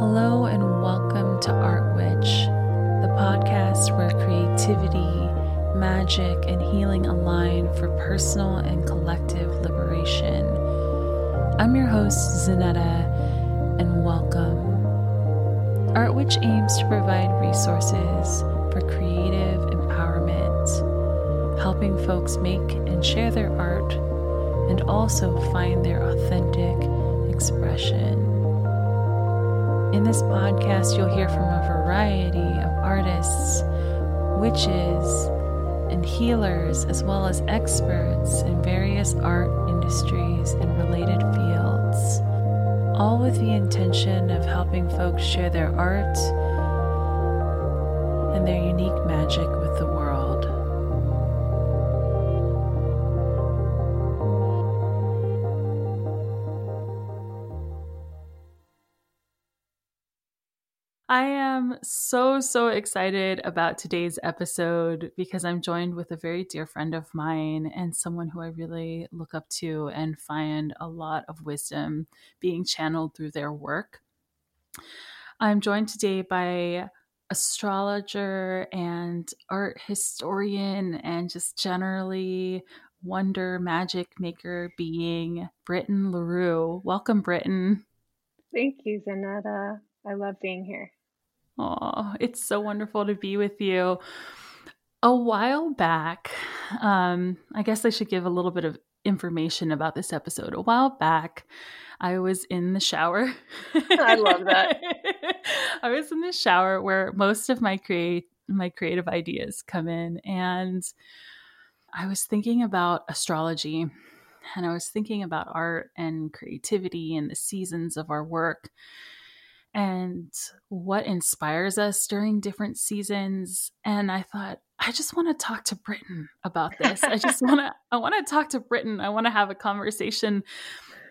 Hello, and welcome to Art Witch, the podcast where creativity, magic, and healing align for personal and collective liberation. I'm your host, Zanetta, and welcome. Art Witch aims to provide resources for creative empowerment, helping folks make and share their art and also find their authentic expression. In this podcast, you'll hear from a variety of artists, witches, and healers, as well as experts in various art industries and related fields, all with the intention of helping folks share their art and their unique magic so, so excited about today's episode because I'm joined with a very dear friend of mine and someone who I really look up to and find a lot of wisdom being channeled through their work. I'm joined today by astrologer and art historian and just generally wonder magic maker being Britton LaRue. Welcome, Britton. Thank you, Zanetta. I love being here. Oh, it's so wonderful to be with you. A while back, um, I guess I should give a little bit of information about this episode. A while back, I was in the shower. I love that. I was in the shower where most of my create my creative ideas come in and I was thinking about astrology and I was thinking about art and creativity and the seasons of our work and what inspires us during different seasons. And I thought, I just want to talk to Britton about this. I just want to, I want to talk to Britton. I want to have a conversation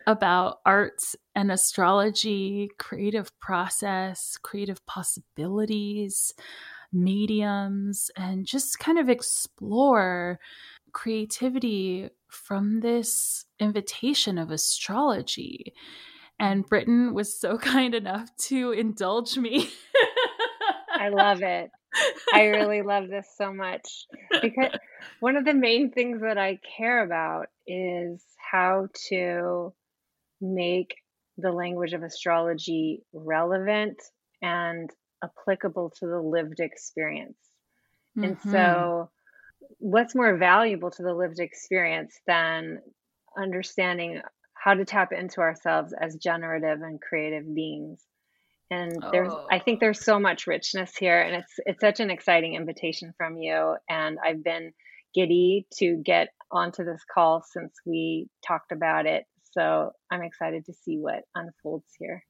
about arts and astrology, creative process, creative possibilities, mediums, and just kind of explore creativity from this invitation of astrology and Britton was so kind enough to indulge me. I love it. I really love this so much because one of the main things that I care about is how to make the language of astrology relevant and applicable to the lived experience. Mm-hmm. And so, what's more valuable to the lived experience than understanding how to tap into ourselves as generative and creative beings. And there's oh. i think there's so much richness here and it's it's such an exciting invitation from you. And i've been giddy to get onto this call since we talked about it. So i'm excited to see what unfolds here.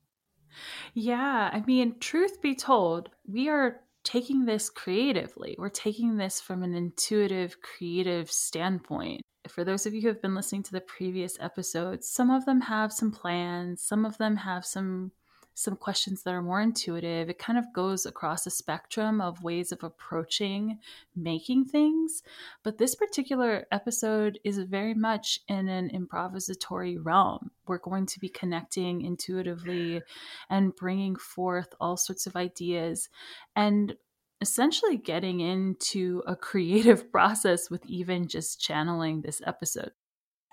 Yeah i mean truth be told we are taking this creatively. We're taking this from an intuitive creative standpoint for those of you who have been listening to the previous episodes, some of them have some plans, some of them have some some questions that are more intuitive. It kind of goes across a spectrum of ways of approaching making things. But this particular episode is very much in an improvisatory realm. We're going to be connecting intuitively and bringing forth all sorts of ideas. And essentially getting into a creative process with even just channeling this episode.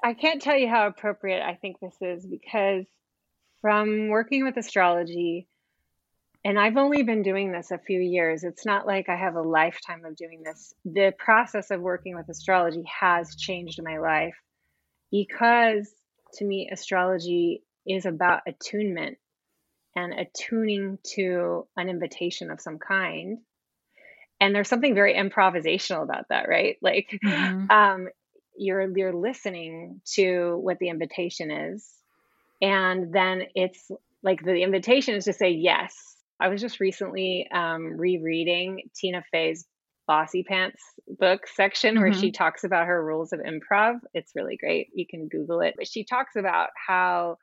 I can't tell you how appropriate I think this is because from working with astrology, and I've only been doing this a few years, it's not like I have a lifetime of doing this. The process of working with astrology has changed my life because to me, astrology is about attunement and attuning to an invitation of some kind and there's something very improvisational about that right like mm-hmm. um you're you're listening to what the invitation is and then it's like the invitation is to say yes i was just recently um rereading tina fey's Bossypants book section mm-hmm. where she mm-hmm. talks about her rules of improv it's really great you can google it but she talks about how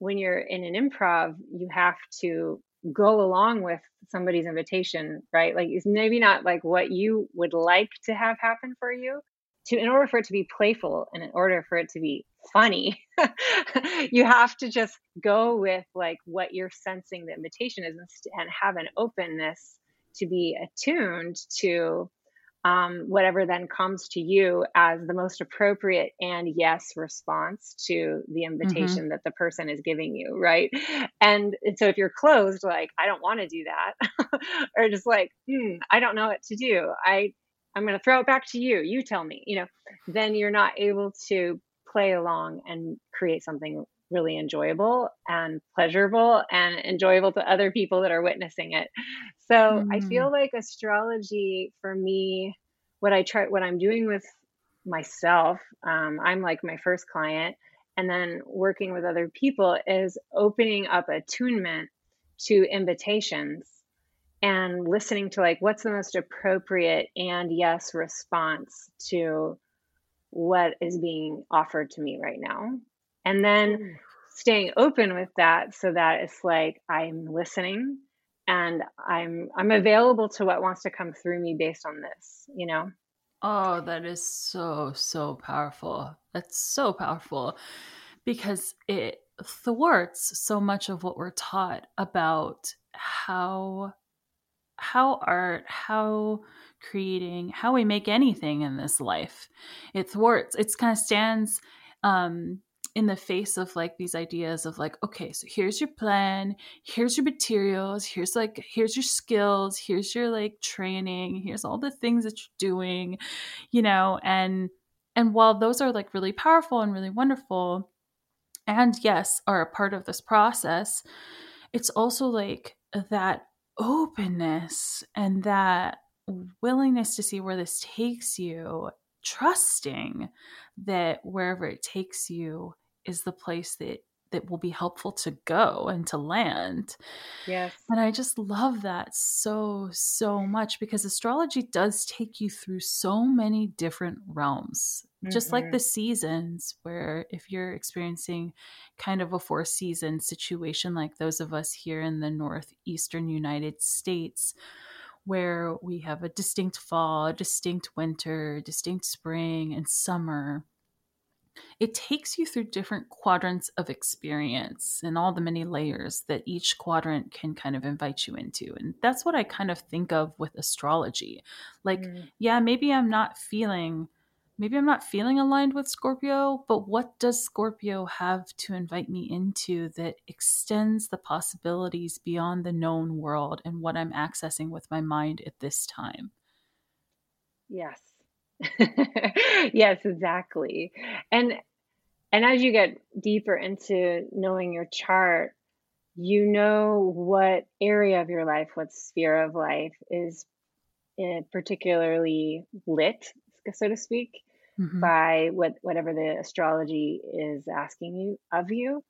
when you're in an improv you have to go along with somebody's invitation, right? Like it's maybe not like what you would like to have happen for you, to in order for it to be playful and in order for it to be funny you have to just go with like what you're sensing the invitation is and have an openness to be attuned to um, whatever then comes to you as the most appropriate and yes response to the mm-hmm. invitation mm-hmm. that the person is giving you, right? And, and so if you're closed, like, I don't want to do that, or just like, hmm, I don't know what to do. I, I'm going to throw it back to you. You tell me, you know, then you're not able to play along and create something really enjoyable and pleasurable and enjoyable to other people that are witnessing it. So mm. I feel like astrology for me, what I try, what I'm doing with myself, um, I'm like my first client, and then working with other people is opening up attunement to invitations and listening to like what's the most appropriate and yes response to what is being offered to me right now and then staying open with that so that it's like i'm listening and i'm i'm available to what wants to come through me based on this you know? Oh that is so so powerful. That's so powerful because it thwarts so much of what we're taught about how how art how creating how we make anything in this life. It thwarts It's kind of stands um in the face of like these ideas of like okay so here's your plan here's your materials here's like here's your skills here's your like training here's all the things that you're doing you know and and while those are like really powerful and really wonderful and yes are a part of this process it's also like that openness and that willingness to see where this takes you trusting that wherever it takes you is the place that that will be helpful to go and to land. Yes. And I just love that so, so much because astrology does take you through so many different realms, mm-hmm. just like mm-hmm. the seasons, where if you're experiencing kind of a four season situation, like those of us here in the Northeastern United States, where we have a distinct fall, a distinct winter, distinct spring, and summer it takes you through different quadrants of experience and all the many layers that each quadrant can kind of invite you into. And that's what I kind of think of with astrology. Like, mm. yeah, maybe I'm not feeling maybe I'm not feeling aligned with Scorpio, but what does Scorpio have to invite me into that extends the possibilities beyond the known world and what I'm accessing with my mind at this time? Yes. yes, exactly. And and as you get deeper into knowing your chart, you know what area of your life, what sphere of life is eh, particularly lit, so to speak, mm-hmm. by what whatever the astrology is asking you of you.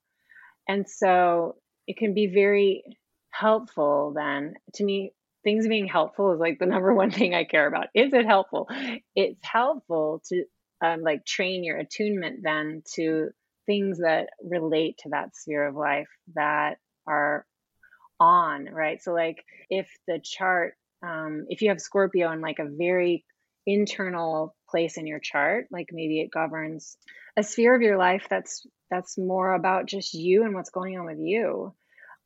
And so it can be very helpful then to me things being helpful is like the number one thing I care about. Is it helpful? It's helpful to um, like train your attunement then to things that relate to that sphere of life that are on, right? So, like if the chart, um, if you have Scorpio in like a very internal place in your chart, like maybe it governs a sphere of your life that's that's more about just you and what's going on with you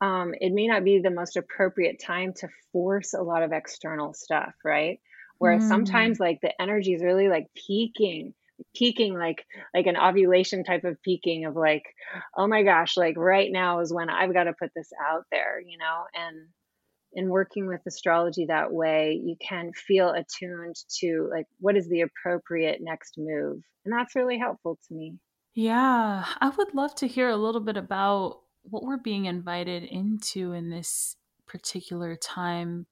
um, it may not be the most appropriate time to force a lot of external stuff, right? Whereas mm. sometimes like the energy is really like peaking, peaking like like an ovulation type of peaking of like, oh my gosh, like right now is when I've got to put this out there, you know, and in working with astrology that way, you can feel attuned to like what is the appropriate next move. And that's really helpful to me. Yeah, I would love to hear a little bit about what we're being invited into in this particular time.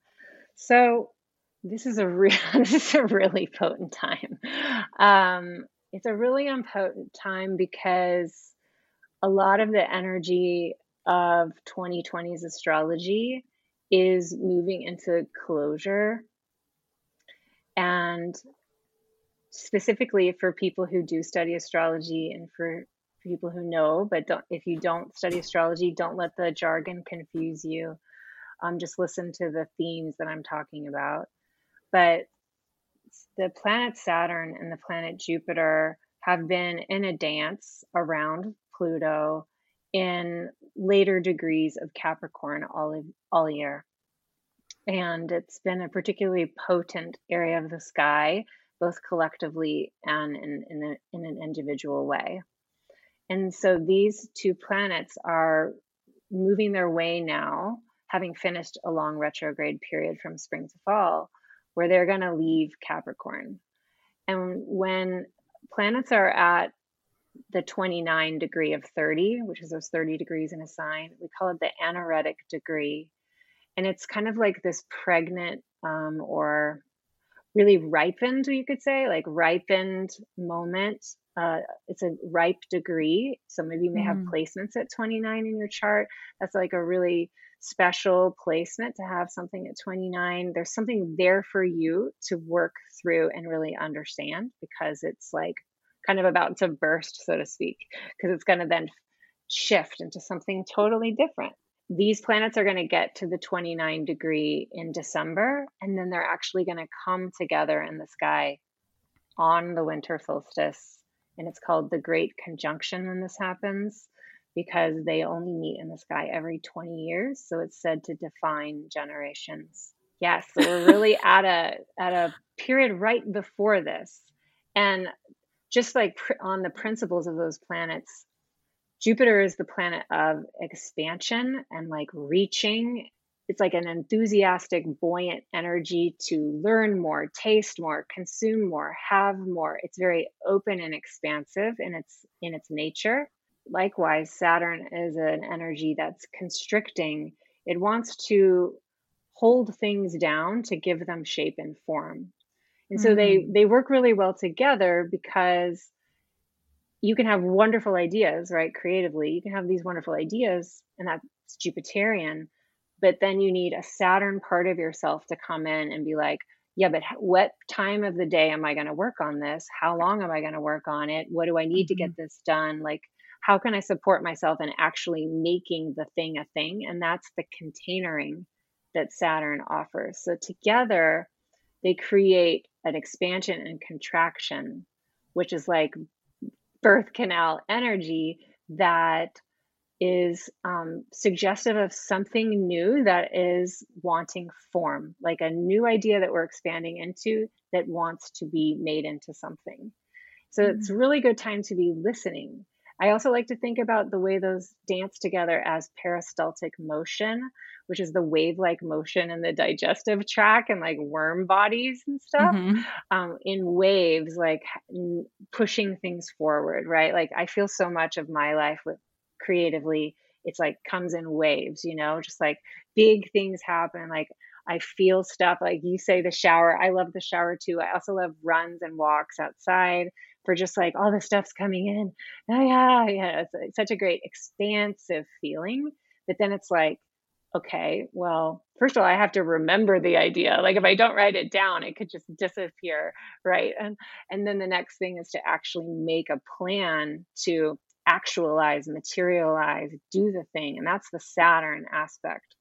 So this is a real this is a really potent time. Um, it's a really important time because a lot of the energy of 2020's astrology is moving into closure and specifically for people who do study astrology and for people who know, but don't, if you don't study astrology, don't let the jargon confuse you. Um, just listen to the themes that I'm talking about. But the planet Saturn and the planet Jupiter have been in a dance around Pluto in later degrees of Capricorn all, all year. And it's been a particularly potent area of the sky, both collectively and in, in, a, in an individual way. And so these two planets are moving their way now, having finished a long retrograde period from spring to fall, where they're going to leave Capricorn. And when planets are at the 29 degree of 30, which is those 30 degrees in a sign. We call it the anaretic degree. And it's kind of like this pregnant um, or really ripened, you could say, like ripened moment. Uh, it's a ripe degree. So maybe you may mm. have placements at 29 in your chart. That's like a really special placement to have something at 29. There's something there for you to work through and really understand because it's like kind of about to burst, so to speak, because it's going to then shift into something totally different. These planets are going to get to the 29 degree in December, and then they're actually going to come together in the sky on the winter solstice. And it's called the Great Conjunction when this happens because they only meet in the sky every 20 years. So it's said to define generations. Yes, so we're really at a at a period right before this. And just like pr- on the principles of those planets, Jupiter is the planet of expansion and like reaching. It's like an enthusiastic, buoyant energy to learn more, taste more, consume more, have more. It's very open and expansive in its in its nature. Likewise, Saturn is an energy that's constricting. It wants to hold things down to give them shape and form. And so mm-hmm. they they work really well together because you can have wonderful ideas, right? Creatively, you can have these wonderful ideas, and that's Jupiterian. But then you need a Saturn part of yourself to come in and be like, yeah, but what time of the day am I going to work on this? How long am I going to work on it? What do I need to get mm-hmm. this done? Like, how can I support myself in actually making the thing a thing? And that's the containering that Saturn offers. So together, they create an expansion and contraction, which is like birth canal energy that is um, suggestive of something new that is wanting form, like a new idea that we're expanding into that wants to be made into something. So mm-hmm. it's a really good time to be listening. I also like to think about the way those dance together as peristaltic motion, which is the wave like motion in the digestive tract and like worm bodies and stuff mm-hmm. um, in waves, like pushing things forward, right? Like I feel so much of my life with creatively, it's like comes in waves, you know, just like big things happen. Like I feel stuff like you say the shower. I love the shower too. I also love runs and walks outside for just like all the stuff's coming in. Oh yeah, yeah. It's, it's such a great expansive feeling. But then it's like okay, well, first of all, I have to remember the idea. Like if I don't write it down, it could just disappear, right? And and then the next thing is to actually make a plan to actualize, materialize, do the thing, and that's the Saturn aspect.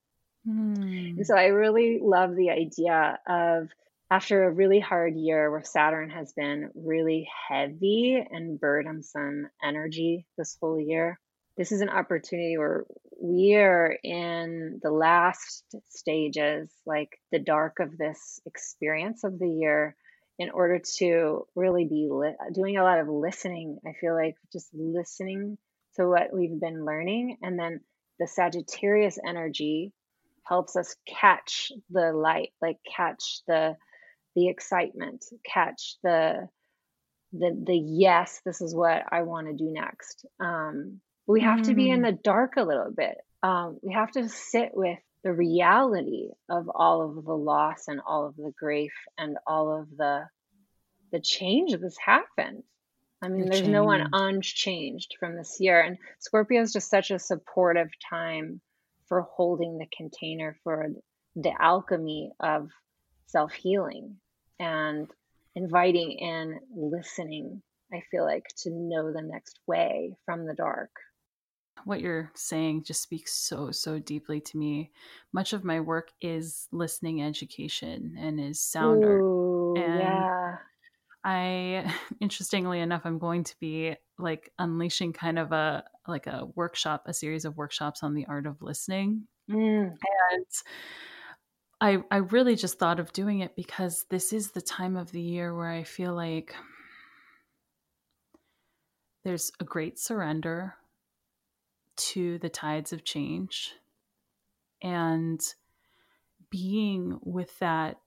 Mm. And so I really love the idea of after a really hard year where Saturn has been really heavy and burdensome energy this whole year, this is an opportunity where we are in the last stages, like the dark of this experience of the year, in order to really be li- doing a lot of listening. I feel like just listening to what we've been learning. And then the Sagittarius energy helps us catch the light, like catch the the excitement, catch the the the yes, this is what I want to do next. Um, we have mm. to be in mm. the dark a little bit. Um, we have to sit with the reality of all of the loss and all of the grief and all of the the change that's happened. I mean, the there's change. no one unchanged from this year. And Scorpio is just such a supportive time for holding the container for the alchemy of self healing and inviting in listening, I feel like, to know the next way from the dark what you're saying just speaks so so deeply to me much of my work is listening education and is sound Ooh. art and yeah. I, interestingly enough, I'm going to be like unleashing kind of a like a workshop, a series of workshops on the art of listening. Mm. And I I really just thought of doing it because this is the time of the year where I feel like there's a great surrender to the tides of change. And being with that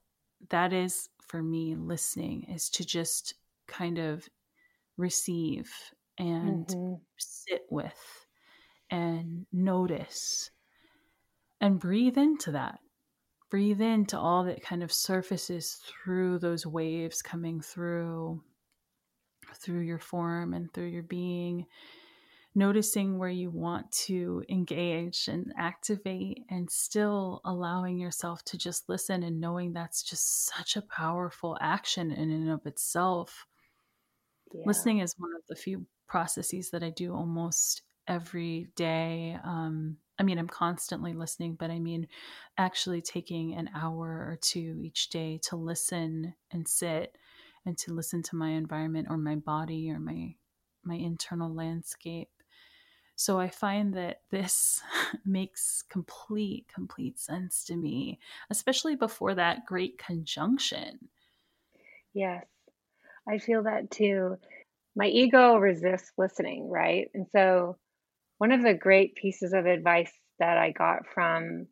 that is for me listening is to just kind of receive and mm-hmm. sit with and notice and breathe into that. Breathe into all that kind of surfaces through those waves coming through through your form and through your being noticing where you want to engage and activate and still allowing yourself to just listen and knowing that's just such a powerful action in and of itself yeah. listening is one of the few processes that i do almost every day um, i mean i'm constantly listening but i mean actually taking an hour or two each day to listen and sit and to listen to my environment or my body or my my internal landscape so I find that this makes complete, complete sense to me, especially before that great conjunction. Yes, I feel that too. My ego resists listening, right? And so one of the great pieces of advice that I got from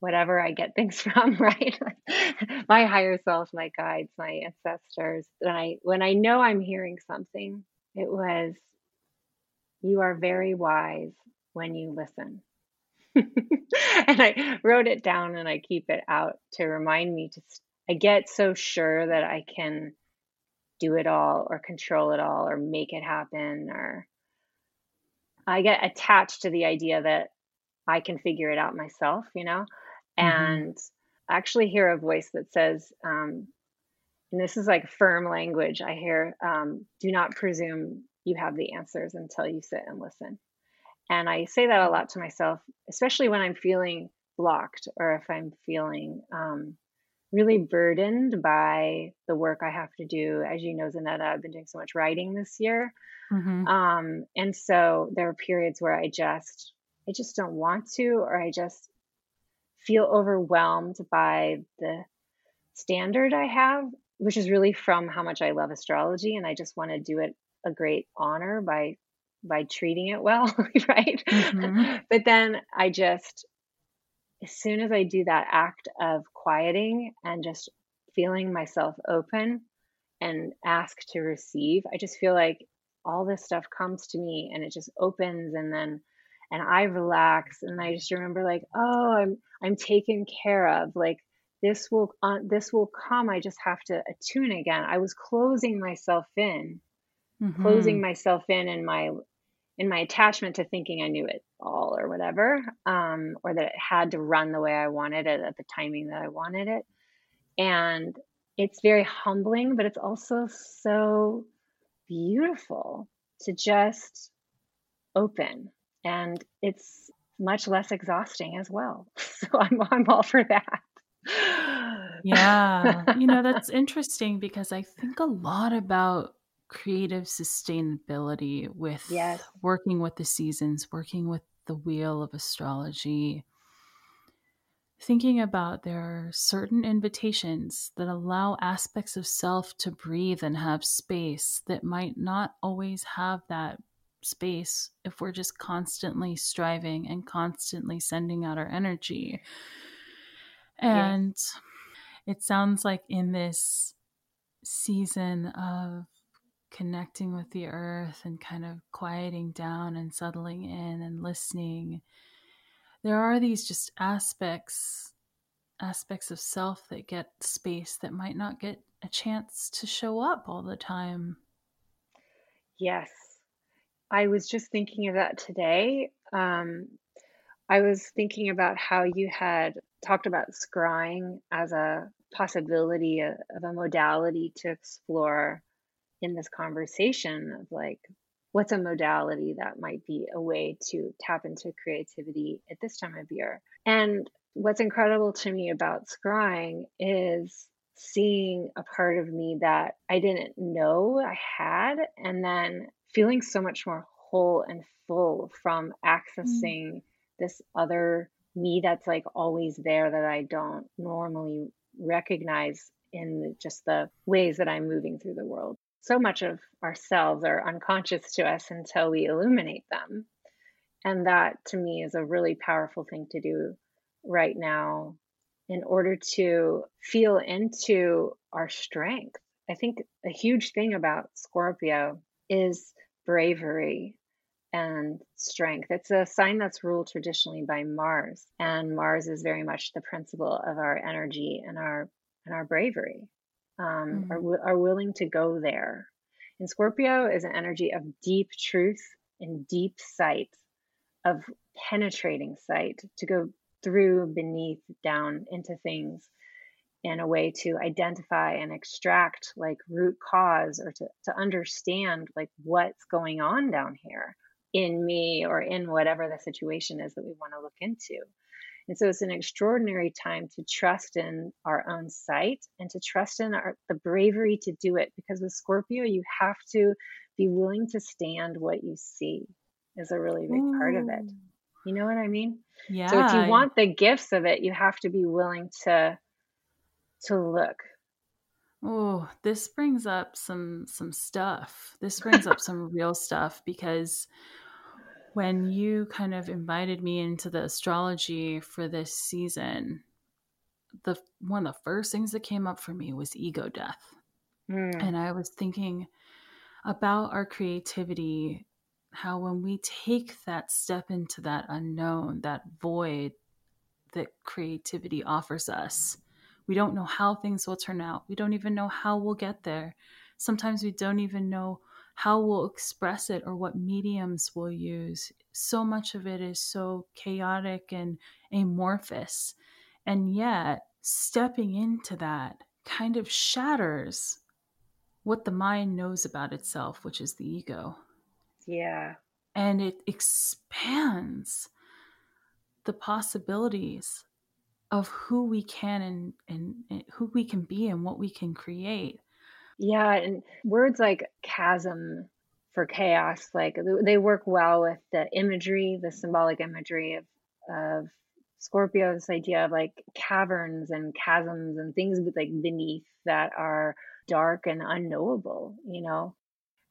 whatever I get things from, right? my higher self, my guides, my ancestors. When I when I know I'm hearing something, it was you are very wise when you listen. and I wrote it down and I keep it out to remind me to, I get so sure that I can do it all or control it all or make it happen or I get attached to the idea that I can figure it out myself, you know? Mm-hmm. And I actually hear a voice that says, um, and this is like firm language. I hear, um, do not presume you have the answers until you sit and listen. And I say that a lot to myself, especially when I'm feeling blocked or if I'm feeling um, really burdened by the work I have to do. As you know, Zanetta, I've been doing so much writing this year. Mm-hmm. Um, and so there are periods where I just, I just don't want to, or I just feel overwhelmed by the standard I have, which is really from how much I love astrology. And I just want to do it a great honor by by treating it well, right? Mm-hmm. but then I just as soon as I do that act of quieting and just feeling myself open and ask to receive, I just feel like all this stuff comes to me and it just opens and then and I relax and I just remember like, oh, I'm I'm taken care of. Like this will uh, this will come. I just have to attune again. I was closing myself in mm-hmm. closing myself in in my in my attachment to thinking I knew it all or whatever, um, or that it had to run the way I wanted it at the timing that I wanted it. And it's very humbling, but it's also so beautiful to just open. And it's much less exhausting as well. So I'm, I'm all for that. yeah. You know, that's interesting because I think a lot about creative sustainability with yes. working with the seasons, working with the wheel of astrology, thinking about there are certain invitations that allow aspects of self to breathe and have space that might not always have that space if we're just constantly striving and constantly sending out our energy. And it sounds like in this season of connecting with the earth and kind of quieting down and settling in and listening. There are these just aspects aspects of self that get space that might not get a chance to show up all the time. Yes. I was just thinking of that today. Um, i was thinking about how you had talked about scrying as a possibility of, a modality to explore in this conversation of like what's a modality that might be a way to tap into creativity at this time of year and what's incredible to me about scrying is seeing a part of me that I didn't know I had, and then feeling so much more whole and full from mm. accessing mm. this other me that's like always there that I don't normally recognize in just the ways that I'm moving through the world. So much of ourselves are unconscious to us until we illuminate them. And that to me is a really powerful thing to do right now in order to feel into our strength. I think a huge thing about Scorpio is bravery and strength. It's a sign that's ruled traditionally by Mars, and Mars is very much the principle of our energy and our and our bravery. Um, mm-hmm. are, are willing to go there. And Scorpio is an energy of deep truth and deep sight, of penetrating sight, to go through, beneath, down into things in a way to identify and extract like root cause or to, to understand like what's going on down here in me or in whatever the situation is that we want to look into. And so it's an extraordinary time to trust in our own sight and to trust in our, the bravery to do it. Because with Scorpio, you have to be willing to stand what you see, is a really big Ooh. part of it. Mm. You know what I mean? Yeah. So if you want the gifts of it, you have to be willing to to look. Oh, this brings up some some stuff. This brings up some real stuff because when you kind of invited me into the astrology for this season, the one of the first things that came up for me was ego death. Mm. And I was thinking about our creativity, how when we take that step into that unknown, that void that creativity offers us, we don't know how things will turn out. We don't even know how we'll get there. Sometimes we don't even know how we'll express it or what mediums we'll use. So much of it is so chaotic and amorphous. And yet, stepping into that kind of shatters what the mind knows about itself, which is the ego. Yeah. And it expands the possibilities of who we can and, and, and, who we can be and what we can create. Yeah, and words like chasm for chaos, like they work well with the imagery, the symbolic imagery of of Scorpio, this idea of like caverns and chasms and things like beneath that are dark and unknowable, you know.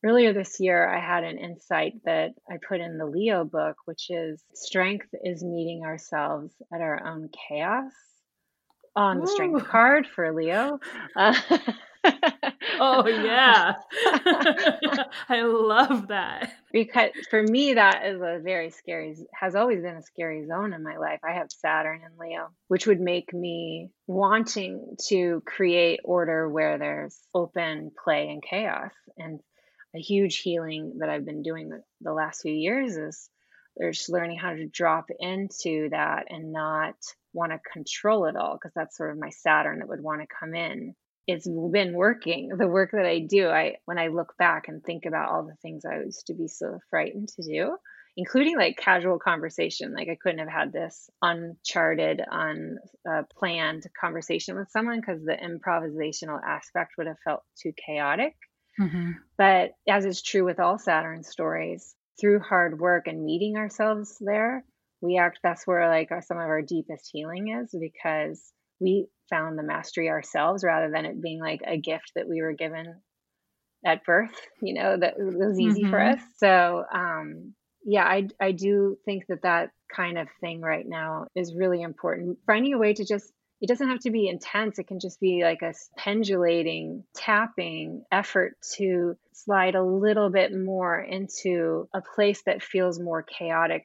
Earlier this year, I had an insight that I put in the Leo book, which is strength is meeting ourselves at our own chaos on the strength card for Leo. Uh, oh yeah. I love that. Because for me that is a very scary has always been a scary zone in my life. I have saturn and leo which would make me wanting to create order where there's open play and chaos. And a huge healing that i've been doing the, last few years is there's learning how to drop into that and not want to control it all because that's sort of my saturn that would want to come in it's been working the work that i do i when i look back and think about all the things i used to be so frightened to do including like casual conversation like i couldn't have had this uncharted unplanned uh, conversation with someone because the improvisational aspect would have felt too chaotic mm-hmm. but as is true with all saturn stories through hard work and meeting ourselves there we act that's where like our, some of our deepest healing is because we found the mastery ourselves rather than it being like a gift that we were given at birth you know that was easy mm-hmm. for us. So um yeah i i do think that that kind of thing right now is really important. Finding a way to just it doesn't have to be intense. It can just be like a pendulating tapping effort to slide a little bit more into a place that feels more chaotic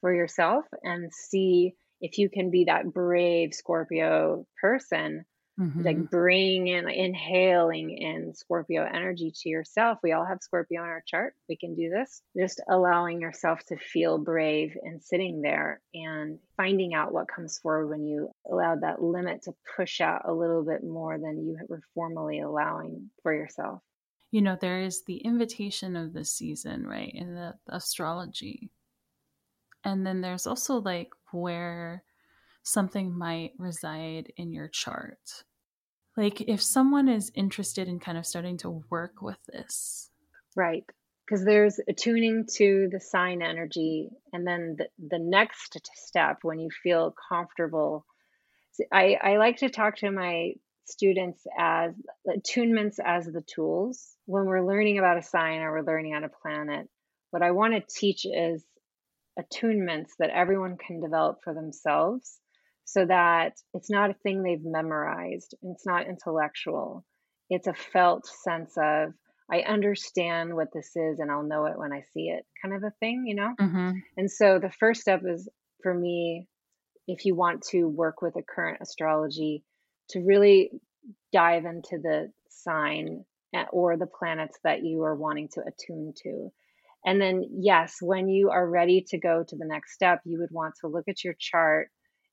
for yourself and see if you can be that brave Scorpio person, mm-hmm. like bring in, inhaling in Scorpio energy to yourself. We all have Scorpio on our chart. We can do this. Just allowing yourself to feel brave and sitting there and finding out what comes forward when you allow that limit to push out a little bit more than you were formally allowing for yourself. You know, there is the invitation of the season, right? In the astrology and then there's also like where something might reside in your chart. Like if someone is interested in kind of starting to work with this. Right. Because there's attuning to the sign energy. And then the, the next step, when you feel comfortable, I, I like to talk to my students as attunements as the tools. When we're learning about a sign or we're learning on a planet, what I want to teach is attunements that everyone can develop for themselves so that it's not a thing they've memorized, it's not intellectual. It's a felt sense of, I understand what this is and I'll know it when I see it, kind of a thing, you know? Mm-hmm. And so the first step is for me, if you want to work with a current astrology, to really dive into the sign eh, or the planets that you are wanting to attune to. And then, yes, when you are ready to go to the next step, you would want to look at your chart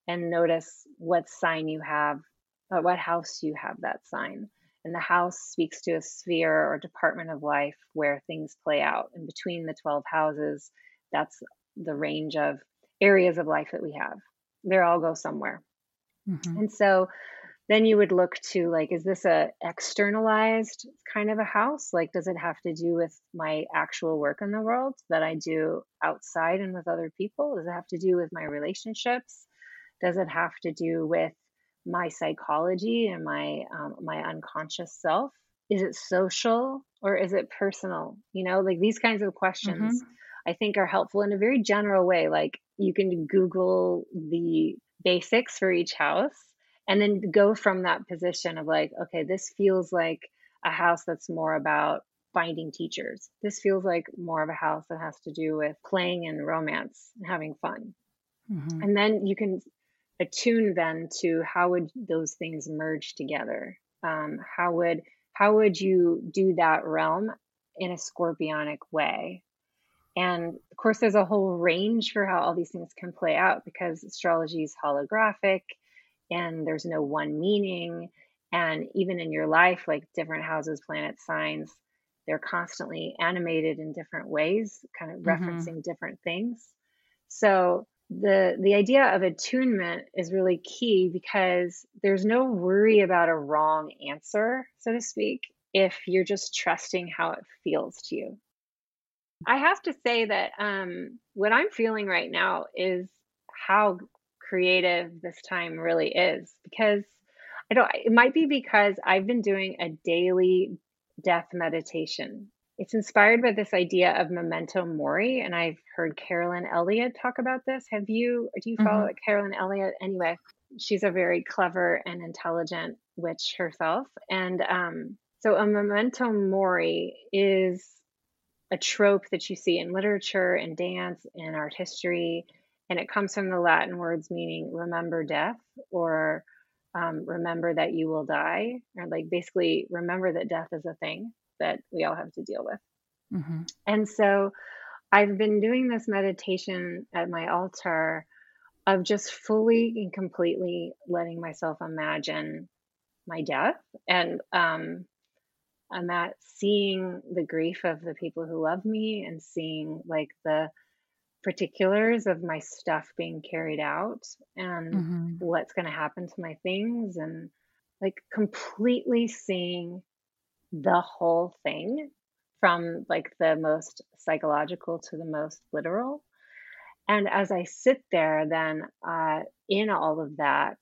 and notice what sign you have, uh, what house you have that sign. And the house speaks to a sphere or department of life where things play out. And between the 12 houses, that's the range of areas of life that we have. They all go somewhere. Mm-hmm. And so then you would look to like is this a externalized kind of a house? Like does it have to do with my actual work in the world that i do outside and with other people? Does it have to do with my relationships? Does it have to do with my psychology and my um, my unconscious self? Is it social or is it personal? You know like these kinds of questions mm-hmm. i think are helpful in a very general way. Like you can google the basics for each house and then go from that position of like okay this feels like a house that's more about finding teachers. This feels like more of a house that has to do with playing and romance and having fun. Mm-hmm. and then you can attune then to how would those things merge together. Um, how would how would you do that realm in a scorpionic way? And of course there's a whole range for how all these things can play out because astrology is holographic and there's no one meaning. And even in your life, like different houses, planet signs, they're constantly animated in different ways, kind of mm-hmm. referencing different things. So the the idea of attunement is really key because there's no worry about a wrong answer, so to speak, if you're just trusting how it feels to you. I have to say that um, what I'm feeling right now is how creative this time really is because I don't it might be because I've been doing a daily death meditation. It's inspired by this idea of memento mori and I've heard Carolyn Elliott talk about this. Have you do you follow mm-hmm. Carolyn Elliott anyway? She's a very clever and intelligent witch herself and um so a memento mori is a trope that you see in literature and dance and art history and it comes from the Latin words meaning remember death or um, remember that you will die, or like basically remember that death is a thing that we all have to deal with. Mm-hmm. And so I've been doing this meditation at my altar of just fully and completely letting myself imagine my death and um, I'm at seeing the grief of the people who love me and seeing like the particulars of my stuff being carried out and mm-hmm. what's going to happen to my things and like completely seeing the whole thing from like the most psychological to the most literal and as i sit there then uh, in all of that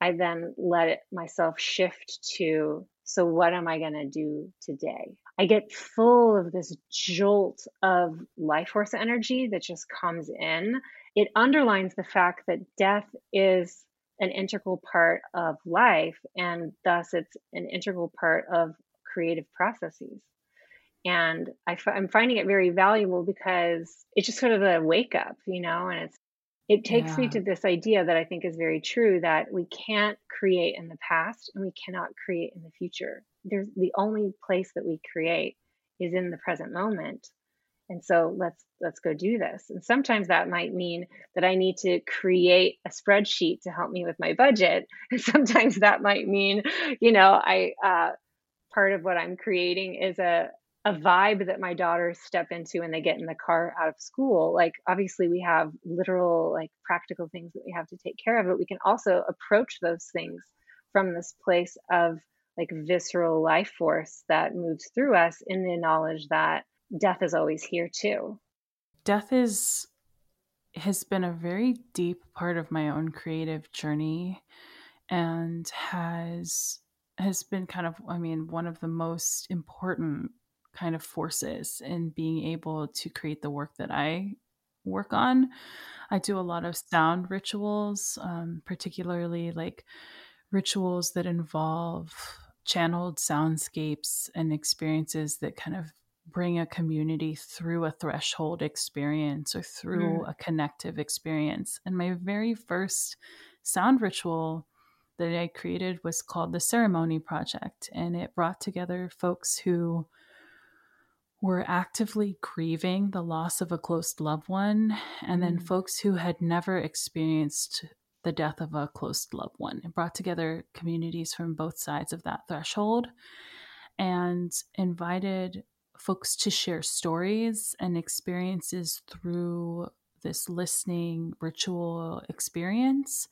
i then let it myself shift to so what am i going to do today I get full of this jolt of life force energy that just comes in. It underlines the fact that death is an integral part of life, and thus it's an integral part of creative processes. And I f- I'm finding it very valuable because it's just sort of a wake up, you know, and it's it takes yeah. me to this idea that I think is very true that we can't create in the past and we cannot create in the future. There's the only place that we create is in the present moment. And so let's let's go do this. And sometimes that might mean that I need to create a spreadsheet to help me with my budget. And sometimes that might mean, you know, I uh, part of what I'm creating is a a vibe that my daughters step into when they get in the car out of school. Like, obviously, we have literal, like, practical things that we have to take care of, but we can also approach those things from this place of like visceral life force that moves through us in the knowledge that death is always here too. Death is has been a very deep part of my own creative journey and has has been kind of I mean one of the most important kind of forces in being able to create the work that I work on. I do a lot of sound rituals, um, particularly like rituals that involve channeled soundscapes and experiences that kind of bring a community through a threshold experience or through mm. a connective experience. And my very first sound ritual that I created was called the Ceremony Project, and it brought together folks who were actively grieving the loss of a close loved one, and then mm. folks who had never experienced the death of a close loved one. It brought together communities from both sides of that threshold and invited folks to share stories and experiences through this listening ritual experience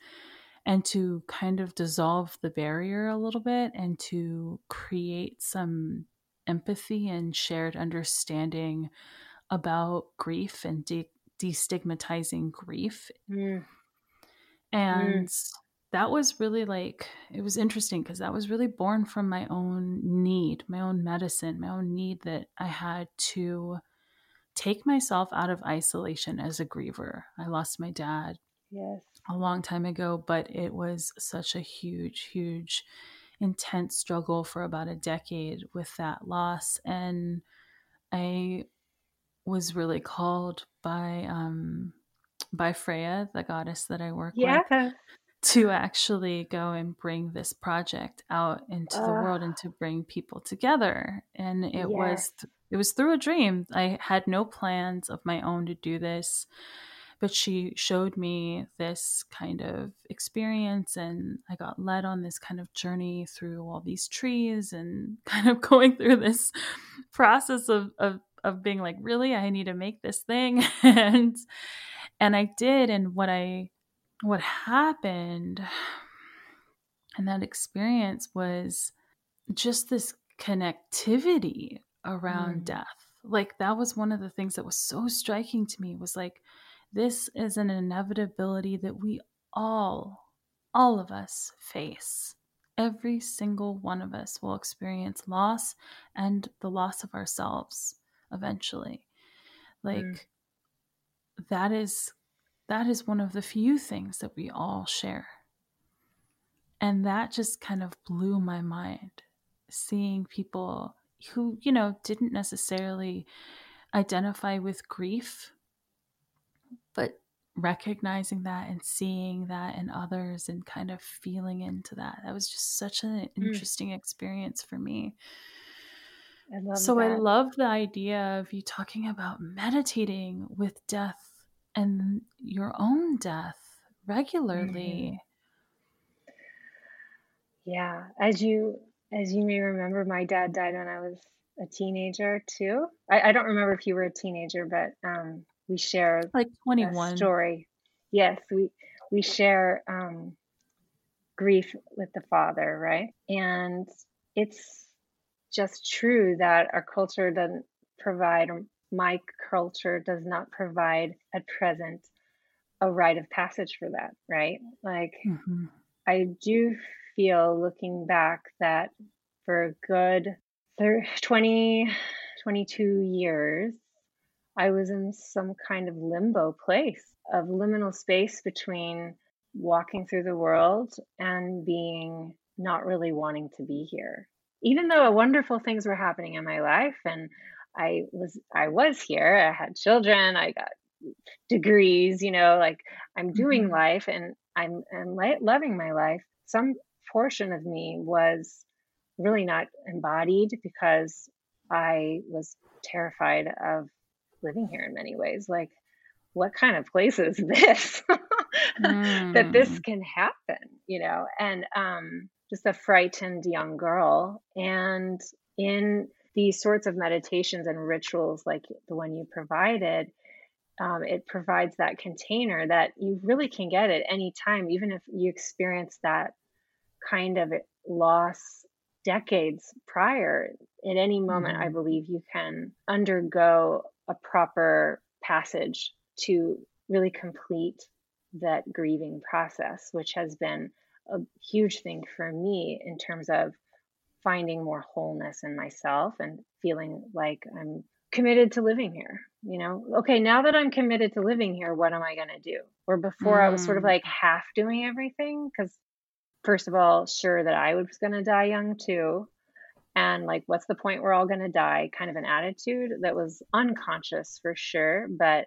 and to kind of dissolve the barrier a little bit and to create some empathy and shared understanding about grief and de- destigmatizing grief. Mm. And mm. that was really like, it was interesting because that was really born from my own need, my own medicine, my own need that I had to take myself out of isolation as a griever. I lost my dad. Yes. A long time ago, but it was such a huge, huge intense struggle for about a decade with that loss. And I was really called by um, by Freya, the goddess that I work yeah. with, to actually go and bring this project out into uh, the world and to bring people together. And it was it was through a dream. I had no plans of my own to do this but she showed me this kind of experience and i got led on this kind of journey through all these trees and kind of going through this process of of, of being like really i need to make this thing and and i did and what i what happened and that experience was just this connectivity around mm. death like that was one of the things that was so striking to me was like this is an inevitability that we all, all of us face. Every single one of us will experience loss and the loss of ourselves eventually. Like mm. That is that is one of the few things that we all share. And that just kind of blew my mind seeing people who, you know, didn't necessarily identify with grief but recognizing that and seeing that in others and kind of feeling into that that was just such an mm. interesting mm. experience for me I so that. i love the idea of you talking about meditating with death and your own death regularly. Mm. yeah as you as you may remember my dad died when i was a teenager too. I, I don't remember if you were a teenager but um we share like 21 story. Yes we we share um, grief with the father right? And it's just true that our culture doesn't provide my culture does not provide at present a rite of passage for that right like mm-hmm. i do feel looking back that for a good 30, 20 22 years I was in some kind of limbo place of liminal space between walking through the world and being not really wanting to be here. Even though wonderful things were happening in my life and I was I was here, I had children, I got degrees, you know, like I'm doing mm-hmm. life and I'm I'm loving my life. Some portion of me was really not embodied because I was terrified of living here in many ways. Like, what kind of place is this mm. that this can happen, you know? And um, just a frightened young girl. And in these sorts of meditations and rituals, like the one you provided, um, it provides that container that you really can get at any time, even if you experience that kind of loss decades prior. At any moment, mm-hmm. I believe you can undergo a proper passage to really complete that grieving process, which has been a huge thing for me in terms of finding more wholeness in myself and feeling like I'm committed to living here. You know, okay, now that I'm committed to living here, what am I going to do? Or before mm. I was sort of mm. like half doing everything because, first of all, sure that I was going to die young too. And like, what's the point? We're all going to die kind of an attitude that was unconscious for sure. But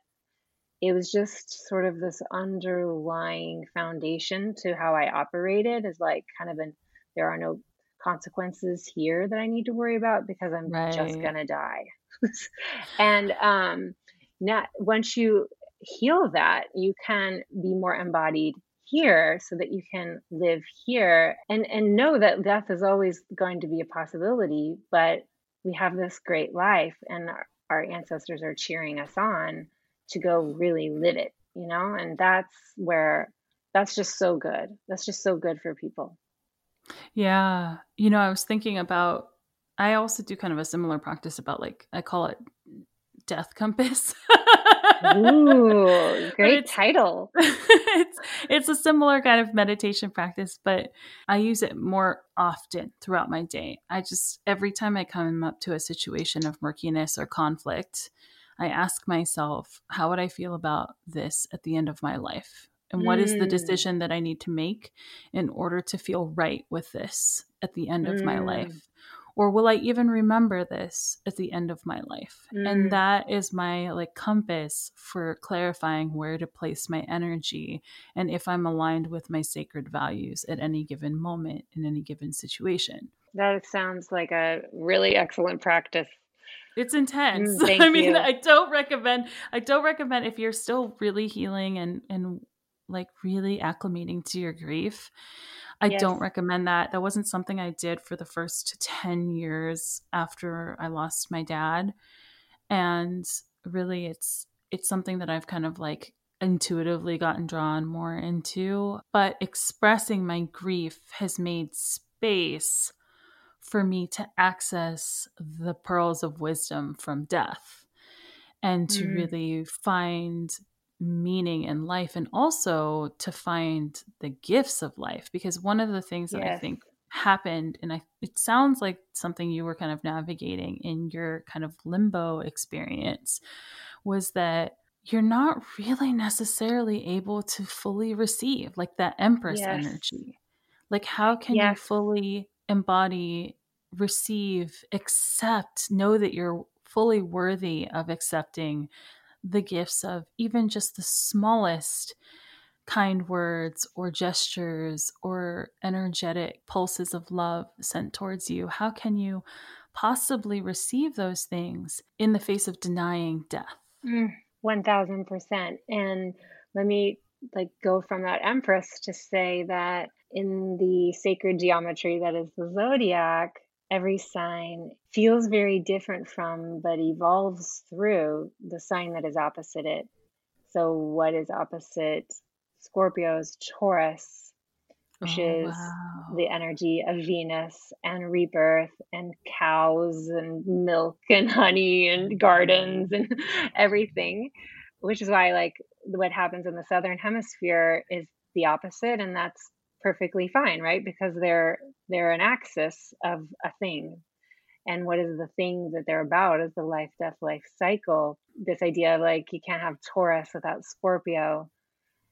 it was just sort of this underlying foundation to how I operated is like kind of an there are no consequences here that I need to worry about because I'm right. just gonna die. and um now once you heal that, you can be more embodied here so that you can live here and and know that death is always going to be a possibility, but we have this great life and our, our ancestors are cheering us on to go really live it, you know? And that's where that's just so good. That's just so good for people. Yeah. You know, I was thinking about, I also do kind of a similar practice about like, I call it death compass. Ooh, great title. it's it's a similar kind of meditation practice, but I use it more often throughout my day. I just every time I come up to a situation of murkiness or conflict, I ask myself, how would I feel about this at the end of my life? And what mm. is the mm. decision that I need to make in order to feel right with this at the end of mm. my life? Or will I even remember this at the end of my life? Mm. And that is my like compass for clarifying where to place my energy and if I'm aligned with my sacred values at any given moment in any given situation. That sounds like a really excellent practice it's intense. Mm, I mean, you. I don't recommend I don't recommend if you're still really healing and and like really acclimating to your grief. I yes. don't recommend that. That wasn't something I did for the first 10 years after I lost my dad. And really it's it's something that I've kind of like intuitively gotten drawn more into, but expressing my grief has made space for me to access the pearls of wisdom from death and to mm. really find meaning in life and also to find the gifts of life because one of the things that i think happened and I, it sounds like something you were kind of navigating in your kind of limbo experience was that you're not really necessarily able to fully receive like that empress yes. energy like how can yes. you fully embody, receive, accept, know that you're fully worthy of accepting the gifts of even just the smallest kind words or gestures or energetic pulses of love sent towards you? How can you possibly receive those things in the face of denying death? Mm, 1000%. And let me like go from that empress to say that in the sacred geometry that is the zodiac, every sign feels very different from, but evolves through the sign that is opposite it. So, what is opposite Scorpio's Taurus, which oh, is wow. the energy of Venus and rebirth and cows and milk and honey and gardens and everything, which is why, like, what happens in the southern hemisphere is the opposite, and that's perfectly fine, right? Because they're they're an axis of a thing. And what is the thing that they're about is the life, death, life cycle. This idea of like you can't have Taurus without Scorpio,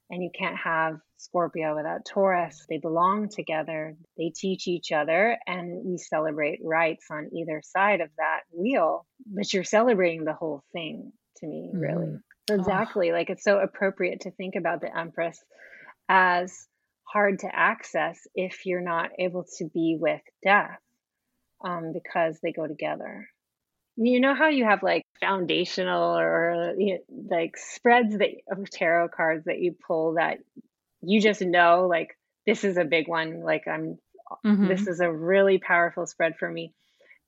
and you can't have Scorpio without Taurus. They belong together, they teach each other, and we celebrate rites on either side of that wheel. But you're celebrating the whole thing to me, really. Mm. So exactly. Oh. Like it's so appropriate to think about the Empress as hard to access if you're not able to be with death um, because they go together. You know how you have like foundational or you know, like spreads that of tarot cards that you pull that you just know like this is a big one. Like I'm, mm-hmm. this is a really powerful spread for me.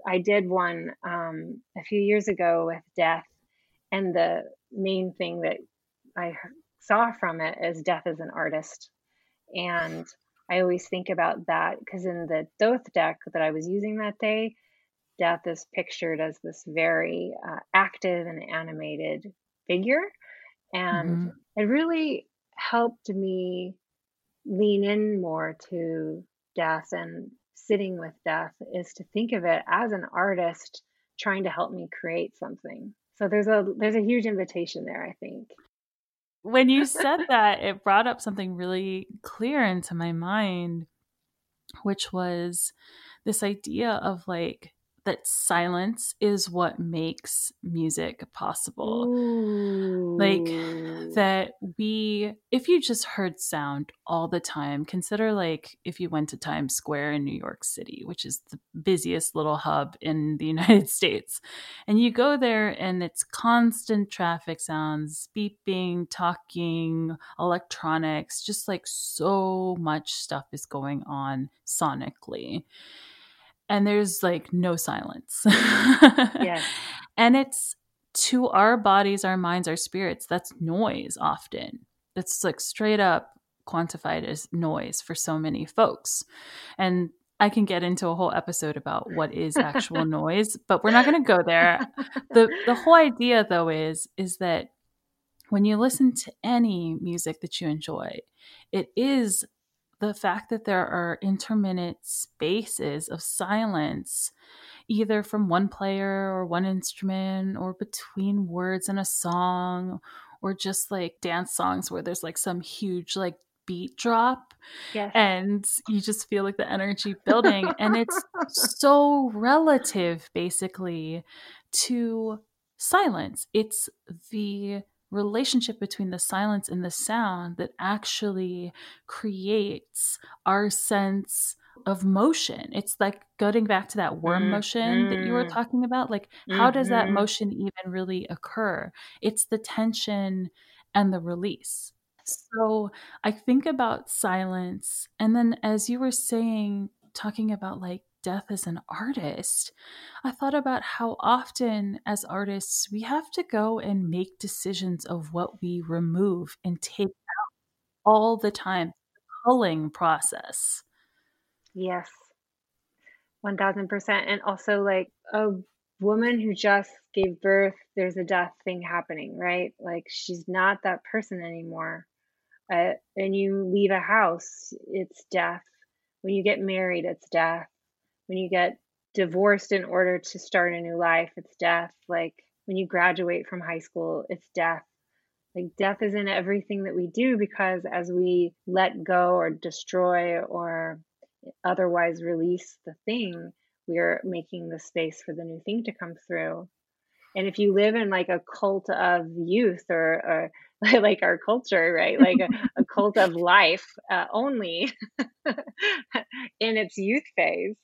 I did one um, a few years ago with death, and the main thing that I saw from it is death as an artist and I always think about that because in the Thoth deck that I was using that day, death is pictured as this very uh, active and animated figure. And mm-hmm. it really helped me lean in more to death and sitting with death is to think of it as an artist trying to help me create something. So there's a there's a huge invitation there, I think. When you said that, it brought up something really clear into my mind, which was this idea of like that silence is what makes music possible. Ooh. Like that we if you just heard sound all the time, consider like if you went to Times Square in New York City, which is the busiest little hub in the United States. And you go there and it's constant traffic sounds, beeping, talking, electronics, just like so much stuff is going on sonically and there's like no silence. yes. And it's to our bodies, our minds, our spirits, that's noise often. That's like straight up quantified as noise for so many folks. And I can get into a whole episode about what is actual noise, but we're not going to go there. The the whole idea though is is that when you listen to any music that you enjoy, it is the fact that there are intermittent spaces of silence, either from one player or one instrument or between words in a song, or just like dance songs where there's like some huge like beat drop yes. and you just feel like the energy building and it's so relative basically to silence it's the relationship between the silence and the sound that actually creates our sense of motion. It's like going back to that worm mm-hmm. motion that you were talking about. Like, mm-hmm. how does that mm-hmm. motion even really occur? It's the tension and the release. So I think about silence. And then, as you were saying, talking about like death as an artist, I thought about how often, as artists, we have to go and make decisions of what we remove and take out all the time. The culling process. Yes, 1000%. And also, like a woman who just gave birth, there's a death thing happening, right? Like she's not that person anymore. Uh, and you leave a house, it's death. When you get married, it's death when you get divorced in order to start a new life, it's death. Like when you graduate from high school, it's death. Like death is in everything that we do because as we let go or destroy or otherwise release the thing, we're making the space for the new thing to come through. And if you live in like a cult of youth or, or like our culture, right? Like a, a cult of life uh, only in its youth phase,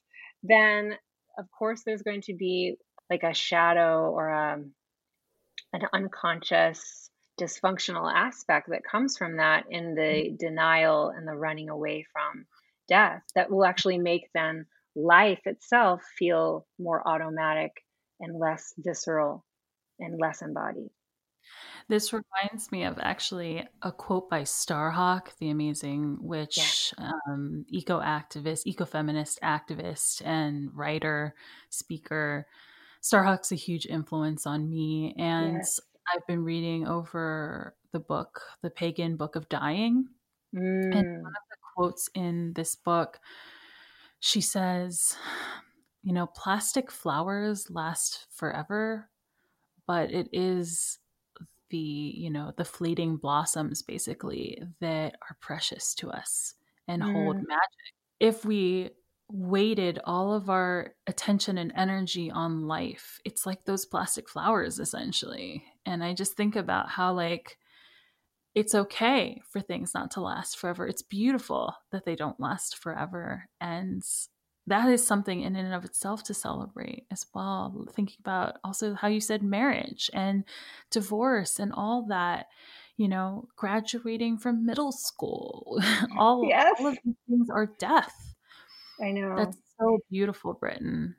then of course there's going to be like a shadow or a, um, an unconscious dysfunctional aspect that comes from that in the mm-hmm. denial and the running away from death that will actually make then life itself feel more automatic and less visceral and less embodied. This reminds me of actually a quote by Starhawk, the amazing witch, yes. um, eco activist, eco feminist activist, and writer, speaker. Starhawk's a huge influence on me. And yes. I've been reading over the book, The Pagan Book of Dying. Mm. And one of the quotes in this book, she says, you know, plastic flowers last forever, but it is the you know the fleeting blossoms basically that are precious to us and mm. hold magic. If we weighted all of our attention and energy on life it's like those plastic flowers essentially. And i just think about how like it's okay for things not to last forever. It's beautiful that they don't last forever. And that is something in and of itself to celebrate as well. Thinking about also how you said marriage and divorce and all that, you know, graduating from middle school, all, yes. all of these things are death. I know. That's so beautiful, Britton.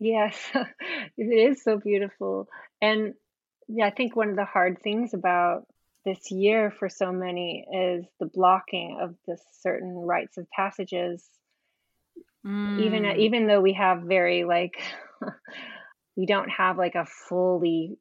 Yes, it is so beautiful. And yeah, I think one of the hard things about this year for so many is the blocking of the certain rites of passages mm. even even though we have very like we don't have like a fully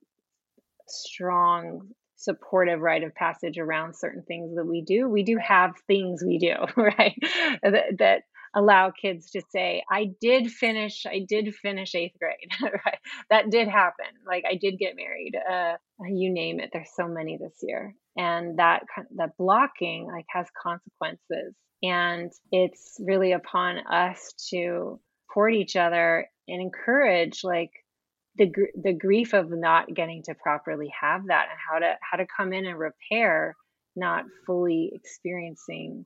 strong supportive rite of passage around certain things that we do we do have things we do right? That, that allow kids to say i did finish i did finish eighth grade right? That did happen. Like i did get married uh, you name it there's so many this year and that that blocking like has consequences. And it's really upon us to support each other and encourage like the the grief of not getting to properly have that and how to how to come in and repair not fully experiencing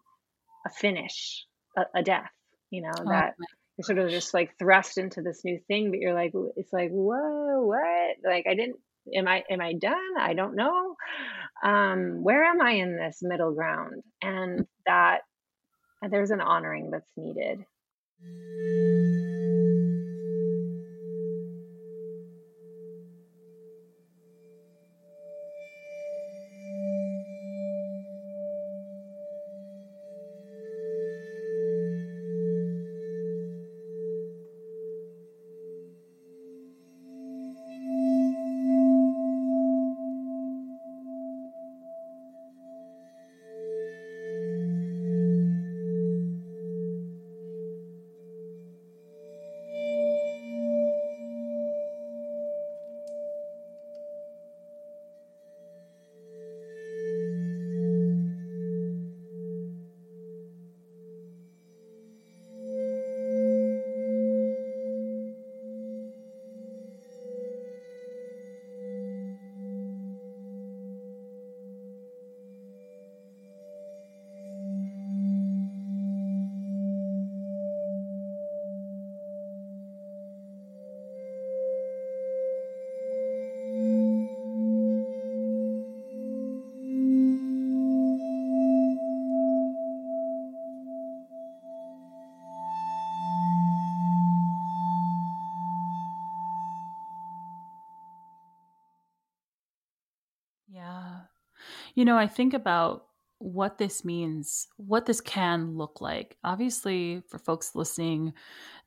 a finish a, a death you know oh, that you're sort of just like thrust into this new thing but you're like it's like whoa what? Like i didn't am i am i done? I don't know. Um where am i in this middle ground? And that there's an honoring that's needed You know, I think about what this means, what this can look like. Obviously, for folks listening,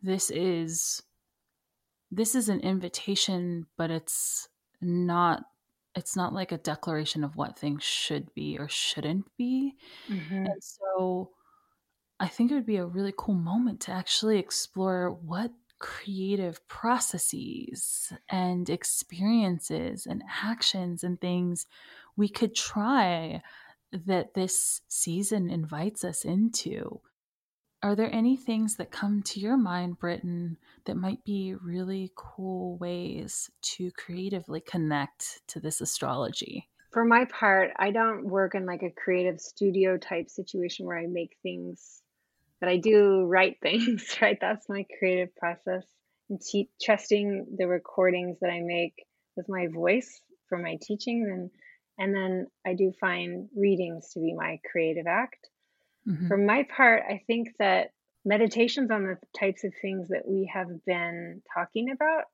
this is this is an invitation, but it's not it's not like a declaration of what things should be or shouldn't be. Mm-hmm. And so I think it would be a really cool moment to actually explore what creative processes and experiences and actions and things we could try that this season invites us into. Are there any things that come to your mind, Britton, that might be really cool ways to creatively connect to this astrology? For my part, I don't work in like a creative studio type situation where I make things, but I do write things, right? That's my creative process. And te- trusting the recordings that I make with my voice for my teachings and and then I do find readings to be my creative act. Mm-hmm. For my part, I think that meditations on the types of things that we have been talking about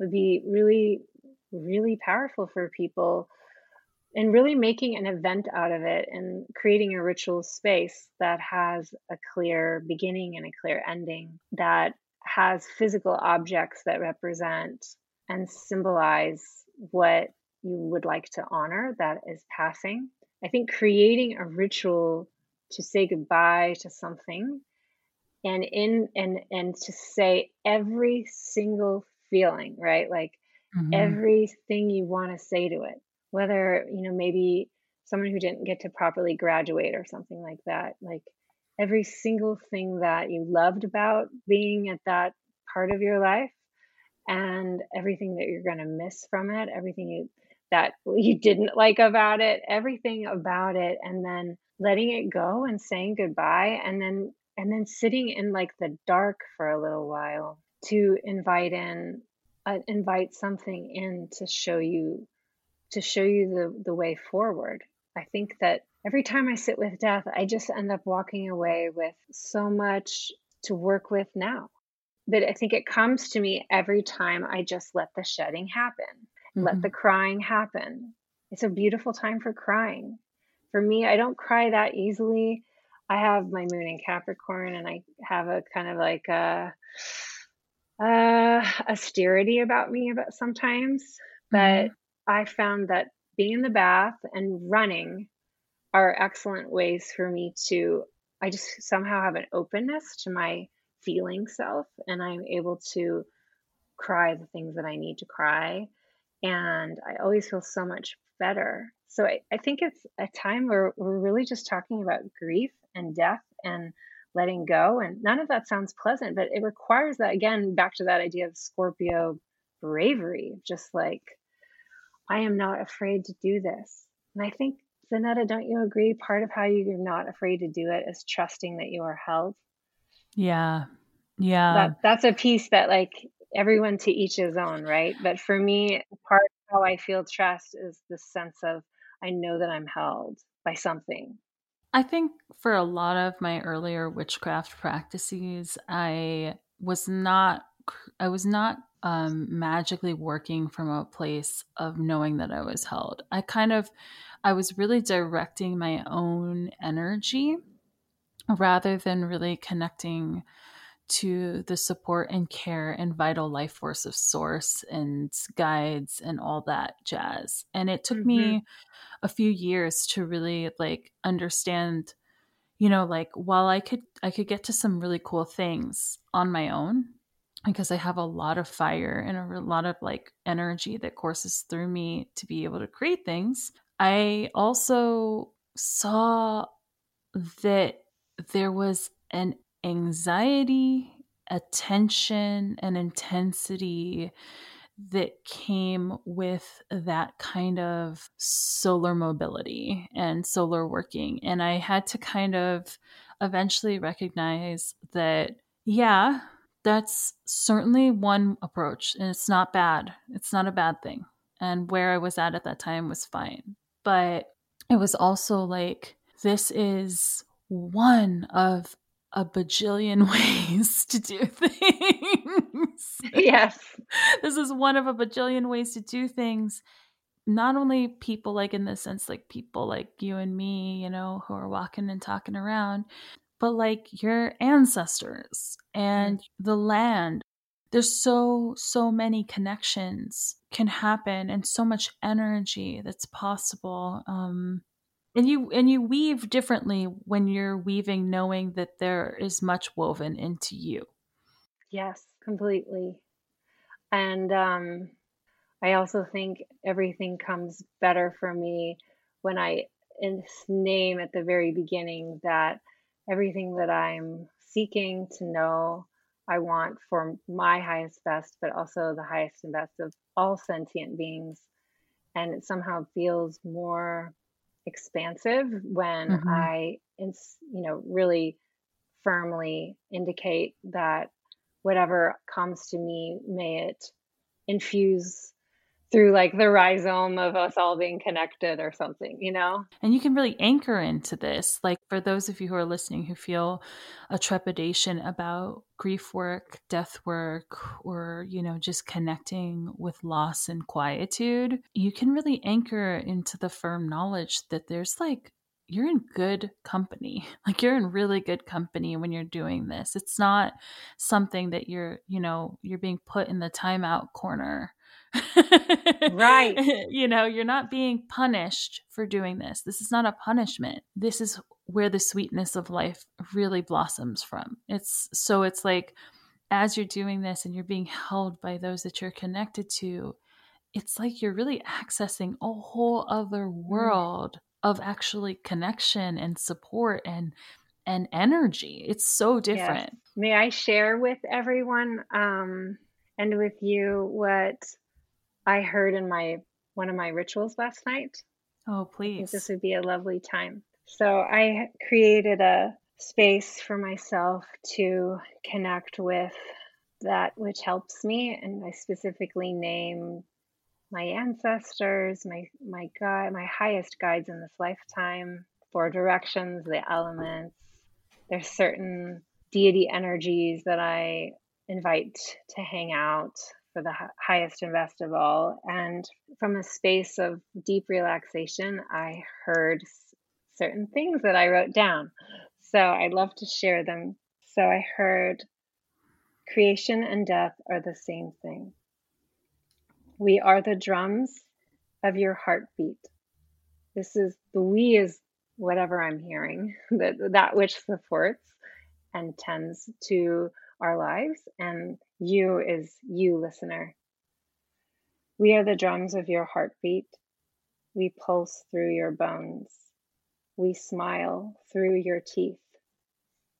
would be really, really powerful for people and really making an event out of it and creating a ritual space that has a clear beginning and a clear ending that has physical objects that represent and symbolize what you would like to honor that is passing. I think creating a ritual to say goodbye to something and in and and to say every single feeling, right? Like mm-hmm. everything you want to say to it. Whether, you know, maybe someone who didn't get to properly graduate or something like that, like every single thing that you loved about being at that part of your life and everything that you're going to miss from it, everything you that you didn't like about it, everything about it, and then letting it go and saying goodbye, and then and then sitting in like the dark for a little while to invite in uh, invite something in to show you to show you the the way forward. I think that every time I sit with death, I just end up walking away with so much to work with now. But I think it comes to me every time I just let the shedding happen. Mm-hmm. Let the crying happen. It's a beautiful time for crying. for me, I don't cry that easily. I have my moon in Capricorn and I have a kind of like a, a austerity about me about sometimes, but mm-hmm. I found that being in the bath and running are excellent ways for me to I just somehow have an openness to my feeling self and I'm able to cry the things that I need to cry. And I always feel so much better. So I, I think it's a time where we're really just talking about grief and death and letting go. And none of that sounds pleasant, but it requires that, again, back to that idea of Scorpio bravery, just like, I am not afraid to do this. And I think, Zanetta, don't you agree? Part of how you're not afraid to do it is trusting that you are held. Yeah. Yeah. That, that's a piece that, like, everyone to each his own, right? But for me, part of how I feel trust is the sense of I know that I'm held by something. I think for a lot of my earlier witchcraft practices, I was not I was not um, magically working from a place of knowing that I was held. I kind of I was really directing my own energy rather than really connecting to the support and care and vital life force of source and guides and all that jazz. And it took mm-hmm. me a few years to really like understand you know like while I could I could get to some really cool things on my own because I have a lot of fire and a lot of like energy that courses through me to be able to create things. I also saw that there was an anxiety, attention, and intensity that came with that kind of solar mobility and solar working. And I had to kind of eventually recognize that, yeah, that's certainly one approach. And it's not bad, it's not a bad thing. And where I was at at that time was fine. But it was also like, this is one of a bajillion ways to do things. Yes. this is one of a bajillion ways to do things. Not only people like in the sense like people like you and me, you know, who are walking and talking around, but like your ancestors and mm-hmm. the land. There's so, so many connections can happen and so much energy that's possible. Um, and you and you weave differently when you're weaving knowing that there is much woven into you yes completely and um i also think everything comes better for me when i name at the very beginning that everything that i'm seeking to know i want for my highest best but also the highest and best of all sentient beings and it somehow feels more expansive when mm-hmm. I, you know, really firmly indicate that whatever comes to me, may it infuse through like the rhizome of us all being connected or something, you know? And you can really anchor into this. Like for those of you who are listening who feel a trepidation about grief work, death work, or, you know, just connecting with loss and quietude, you can really anchor into the firm knowledge that there's like you're in good company. Like you're in really good company when you're doing this. It's not something that you're, you know, you're being put in the timeout corner right. You know, you're not being punished for doing this. This is not a punishment. This is where the sweetness of life really blossoms from. It's so it's like as you're doing this and you're being held by those that you're connected to, it's like you're really accessing a whole other mm. world of actually connection and support and and energy. It's so different. Yes. May I share with everyone um and with you what I heard in my one of my rituals last night. Oh, please. this would be a lovely time. So I created a space for myself to connect with that which helps me and I specifically name my ancestors, my my guide, my highest guides in this lifetime, four directions, the elements. There's certain deity energies that I invite to hang out for the highest and best of all. And from a space of deep relaxation, I heard certain things that I wrote down. So I'd love to share them. So I heard creation and death are the same thing. We are the drums of your heartbeat. This is the we is whatever I'm hearing, that that which supports and tends to our lives, and you is you, listener. We are the drums of your heartbeat. We pulse through your bones. We smile through your teeth.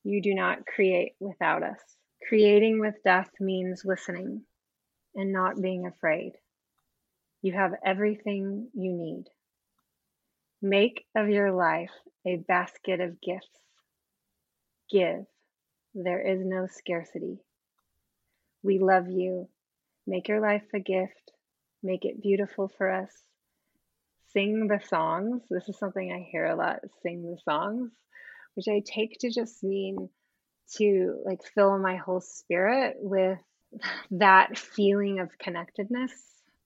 You do not create without us. Creating with death means listening and not being afraid. You have everything you need. Make of your life a basket of gifts. Give. There is no scarcity. We love you. Make your life a gift. Make it beautiful for us. Sing the songs. This is something I hear a lot sing the songs, which I take to just mean to like fill my whole spirit with that feeling of connectedness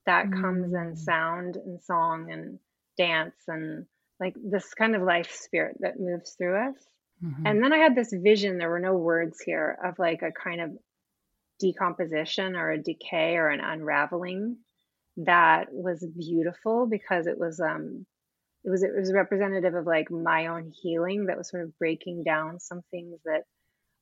that mm. comes in mm. sound and song and dance and like this kind of life spirit that moves through us. Mm-hmm. And then I had this vision, there were no words here, of like a kind of decomposition or a decay or an unraveling that was beautiful because it was um it was it was representative of like my own healing that was sort of breaking down some things that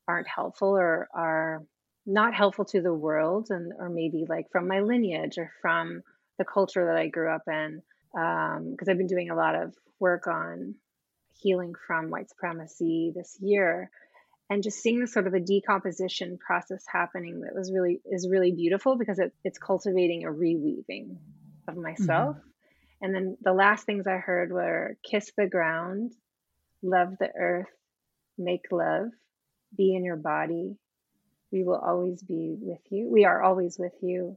aren't helpful or are not helpful to the world and or maybe like from my lineage or from the culture that I grew up in because um, I've been doing a lot of work on healing from white supremacy this year. And just seeing the sort of a decomposition process happening that was really is really beautiful because it, it's cultivating a reweaving of myself. Mm-hmm. and then the last things i heard were kiss the ground love the earth make love be in your body. We will always be with you. We are always with you.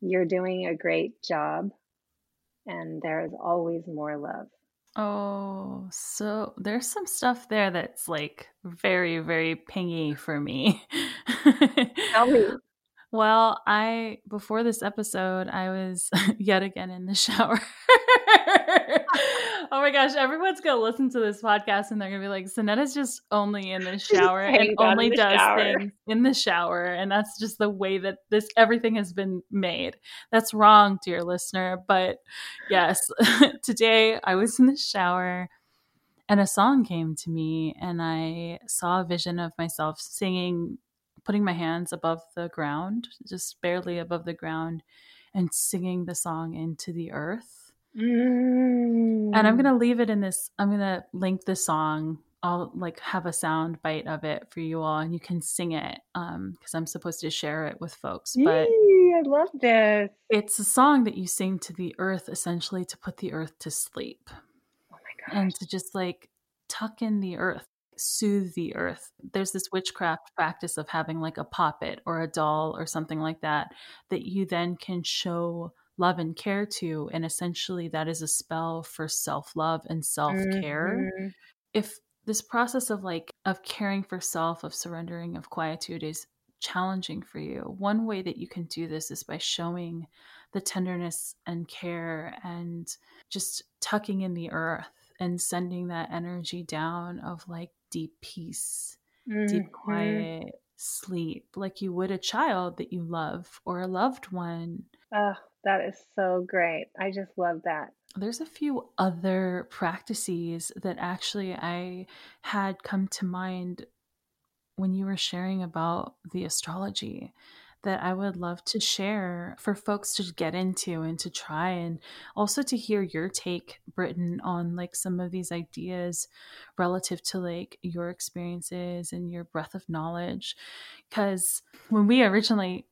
You're doing a great job and there is always more love. Oh, so there's some stuff there that's like very, very pingy for me. Tell me. Well, I before this episode, I was yet again in the shower. oh my gosh, everyone's gonna listen to this podcast and they're gonna be like, Sonetta's just only in the shower and only does shower. things in the shower, and that's just the way that this everything has been made. That's wrong, dear listener. But yes, today I was in the shower and a song came to me and I saw a vision of myself singing putting my hands above the ground, just barely above the ground, and singing the song into the earth. Mm. And I'm mm. gonna leave it in this. I'm gonna link the song. I'll like have a sound bite of it for you all, and you can sing it um because I'm supposed to share it with folks. But Yee, I love this. It's a song that you sing to the earth, essentially to put the earth to sleep. Oh my god! And to just like tuck in the earth soothe the earth. There's this witchcraft practice of having like a poppet or a doll or something like that that you then can show love and care to. And essentially, that is a spell for self love and self care. Mm-hmm. If this process of like, of caring for self, of surrendering, of quietude is challenging for you, one way that you can do this is by showing the tenderness and care and just tucking in the earth and sending that energy down of like deep peace, mm-hmm. deep quiet, sleep, like you would a child that you love or a loved one. Oh, that is so great. I just love that. There's a few other practices that actually I had come to mind when you were sharing about the astrology that I would love to share for folks to get into and to try and also to hear your take Britton on like some of these ideas relative to like your experiences and your breadth of knowledge. Cuz when we originally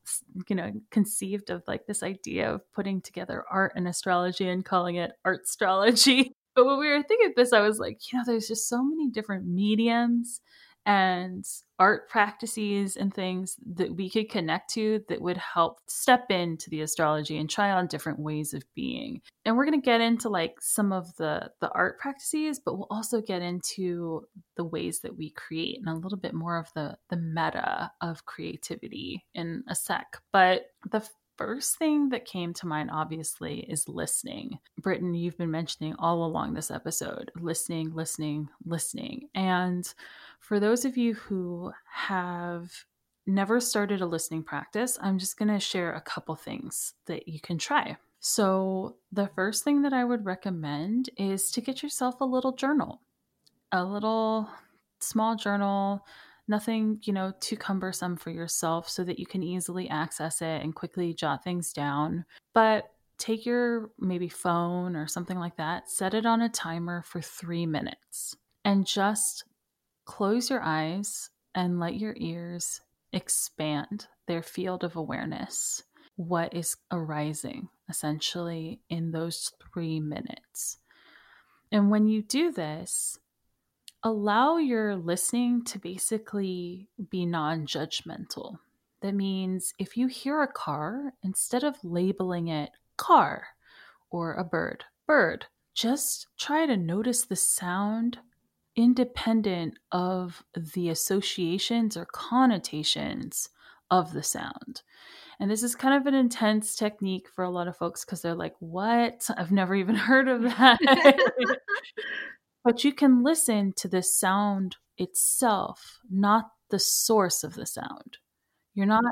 you know conceived of like this idea of putting together art and astrology and calling it art astrology but when we were thinking of this I was like you know there's just so many different mediums and art practices and things that we could connect to that would help step into the astrology and try on different ways of being. And we're going to get into like some of the the art practices, but we'll also get into the ways that we create and a little bit more of the the meta of creativity in a sec. But the first thing that came to mind, obviously, is listening. Britton, you've been mentioning all along this episode listening, listening, listening. And for those of you who have never started a listening practice, I'm just going to share a couple things that you can try. So, the first thing that I would recommend is to get yourself a little journal, a little small journal nothing, you know, too cumbersome for yourself so that you can easily access it and quickly jot things down. But take your maybe phone or something like that, set it on a timer for three minutes, and just close your eyes and let your ears expand their field of awareness. What is arising essentially in those three minutes? And when you do this, allow your listening to basically be non judgmental. That means if you hear a car, instead of labeling it car or a bird, bird, just try to notice the sound independent of the associations or connotations of the sound. And this is kind of an intense technique for a lot of folks because they're like, What? I've never even heard of that. But you can listen to the sound itself, not the source of the sound. You're not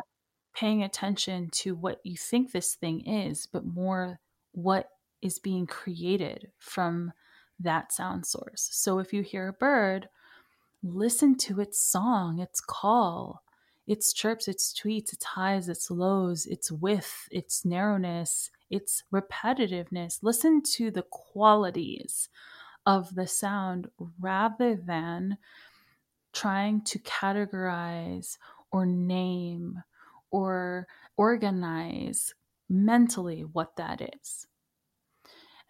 paying attention to what you think this thing is, but more what is being created from that sound source. So if you hear a bird, listen to its song, its call, its chirps, its tweets, its highs, its lows, its width, its narrowness, its repetitiveness. Listen to the qualities of the sound rather than trying to categorize or name or organize mentally what that is.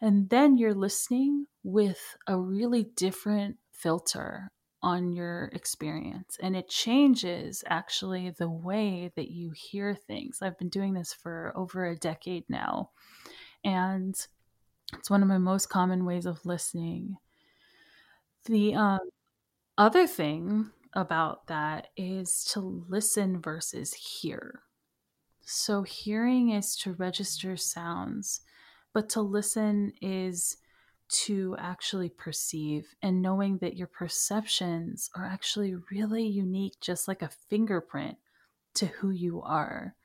And then you're listening with a really different filter on your experience. And it changes actually the way that you hear things. I've been doing this for over a decade now. And it's one of my most common ways of listening. The um, other thing about that is to listen versus hear. So, hearing is to register sounds, but to listen is to actually perceive and knowing that your perceptions are actually really unique, just like a fingerprint to who you are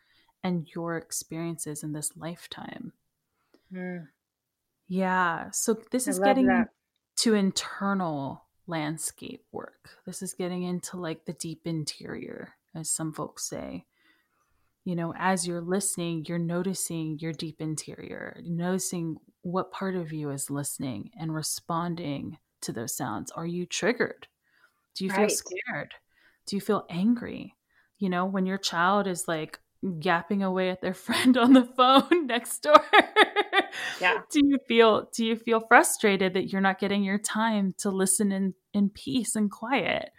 and your experiences in this lifetime. Mm. Yeah. So this I is getting that. to internal landscape work. This is getting into like the deep interior, as some folks say. You know, as you're listening, you're noticing your deep interior, noticing what part of you is listening and responding to those sounds. Are you triggered? Do you right. feel scared? Do you feel angry? You know, when your child is like yapping away at their friend on the phone next door. Yeah. Do you feel do you feel frustrated that you're not getting your time to listen in in peace and quiet?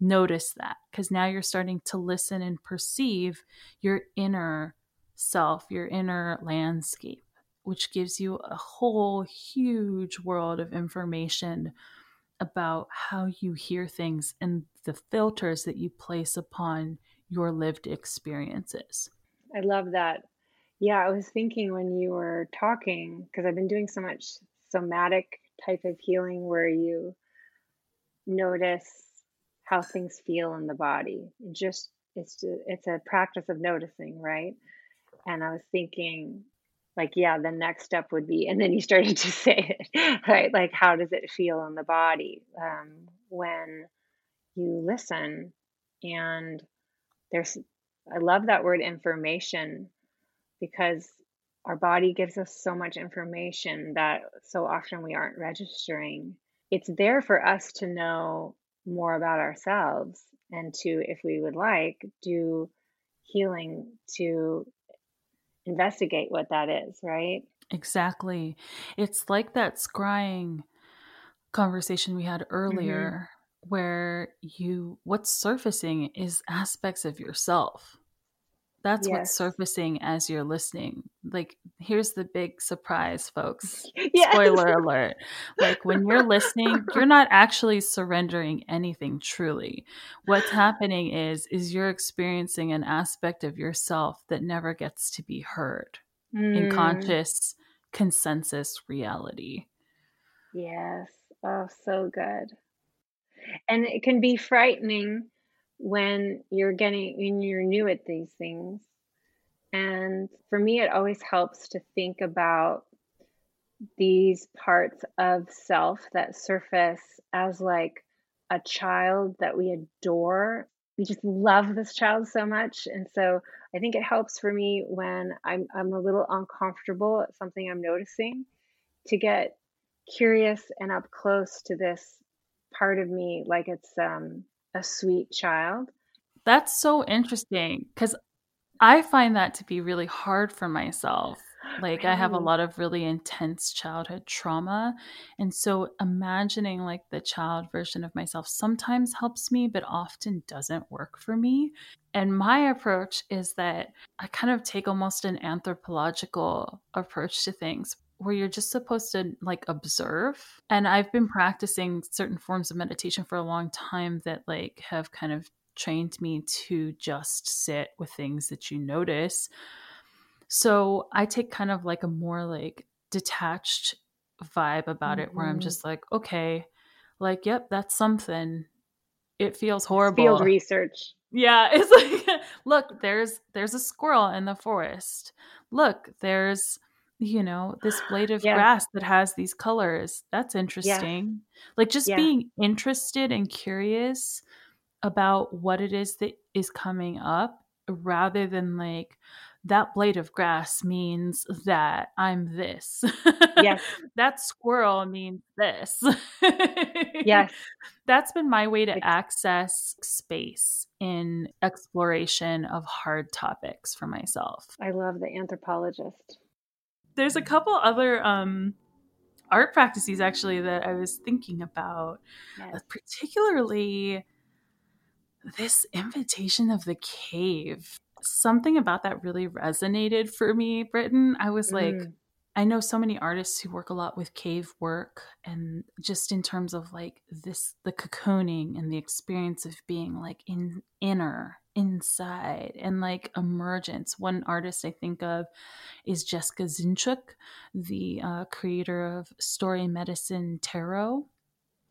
Notice that because now you're starting to listen and perceive your inner self your inner landscape which gives you a whole huge world of information about how you hear things and the filters that you place upon your lived experiences. I love that. Yeah, I was thinking when you were talking, because I've been doing so much somatic type of healing where you notice how things feel in the body. just it's just, it's a practice of noticing, right? And I was thinking like yeah, the next step would be and then you started to say it, right? Like how does it feel in the body um, when you listen and there's I love that word information because our body gives us so much information that so often we aren't registering. It's there for us to know more about ourselves and to, if we would like, do healing to investigate what that is, right? Exactly. It's like that scrying conversation we had mm-hmm. earlier where you what's surfacing is aspects of yourself That's yes. what's surfacing as you're listening. Like, here's the big surprise, folks. Yes. Spoiler alert. Like, when you're listening, you're not actually surrendering anything truly. What's happening is, is you're experiencing an aspect of yourself that never gets to be heard mm. in conscious consensus reality. Yes. Oh, so good. And it can be frightening when you're getting when you're new at these things. And for me it always helps to think about these parts of self that surface as like a child that we adore. We just love this child so much. And so I think it helps for me when I'm I'm a little uncomfortable at something I'm noticing to get curious and up close to this part of me like it's um a sweet child. That's so interesting because I find that to be really hard for myself. Like? I have a lot of really intense childhood trauma. And so imagining like the child version of myself sometimes helps me, but often doesn't work for me. And my approach is that I kind of take almost an anthropological approach to things where you're just supposed to like observe. And I've been practicing certain forms of meditation for a long time that like have kind of trained me to just sit with things that you notice. So I take kind of like a more like detached vibe about mm-hmm. it where I'm mm-hmm. just like, okay, like, yep, that's something. It feels horrible. Field research. Yeah, it's like look, there's there's a squirrel in the forest. Look, there's you know, this blade of yeah. grass that has these colors. That's interesting. Yeah. Like just yeah. being interested and curious about what it is that is coming up rather than like that blade of grass means that I'm this. Yes. that squirrel means this. yes. That's been my way to access space in exploration of hard topics for myself. I love the anthropologist there's a couple other um, art practices actually that I was thinking about, yes. Particularly this invitation of the cave. Something about that really resonated for me, Britton. I was like, mm. I know so many artists who work a lot with cave work and just in terms of like this the cocooning and the experience of being like in inner inside and like emergence. One artist I think of is Jessica Zinchuk, the uh, creator of Story Medicine Tarot,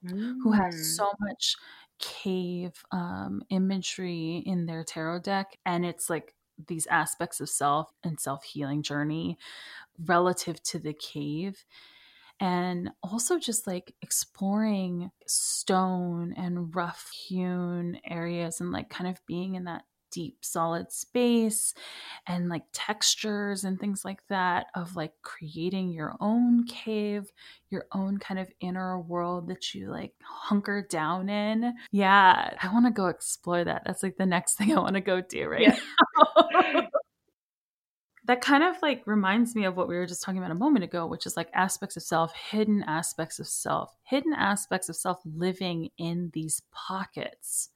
mm. who has mm. so much cave um, imagery in their tarot deck. And it's like these aspects of self and self healing journey relative to the cave and also just like exploring stone and rough hewn areas and like kind of being in that deep solid space and like textures and things like that of like creating your own cave your own kind of inner world that you like hunker down in. Yeah i want to go explore that. That's like the next thing i want to go do right yeah. now. That kind of like reminds me of what we were just talking about a moment ago, which is like aspects of self, hidden aspects of self, hidden aspects of self living in these pockets,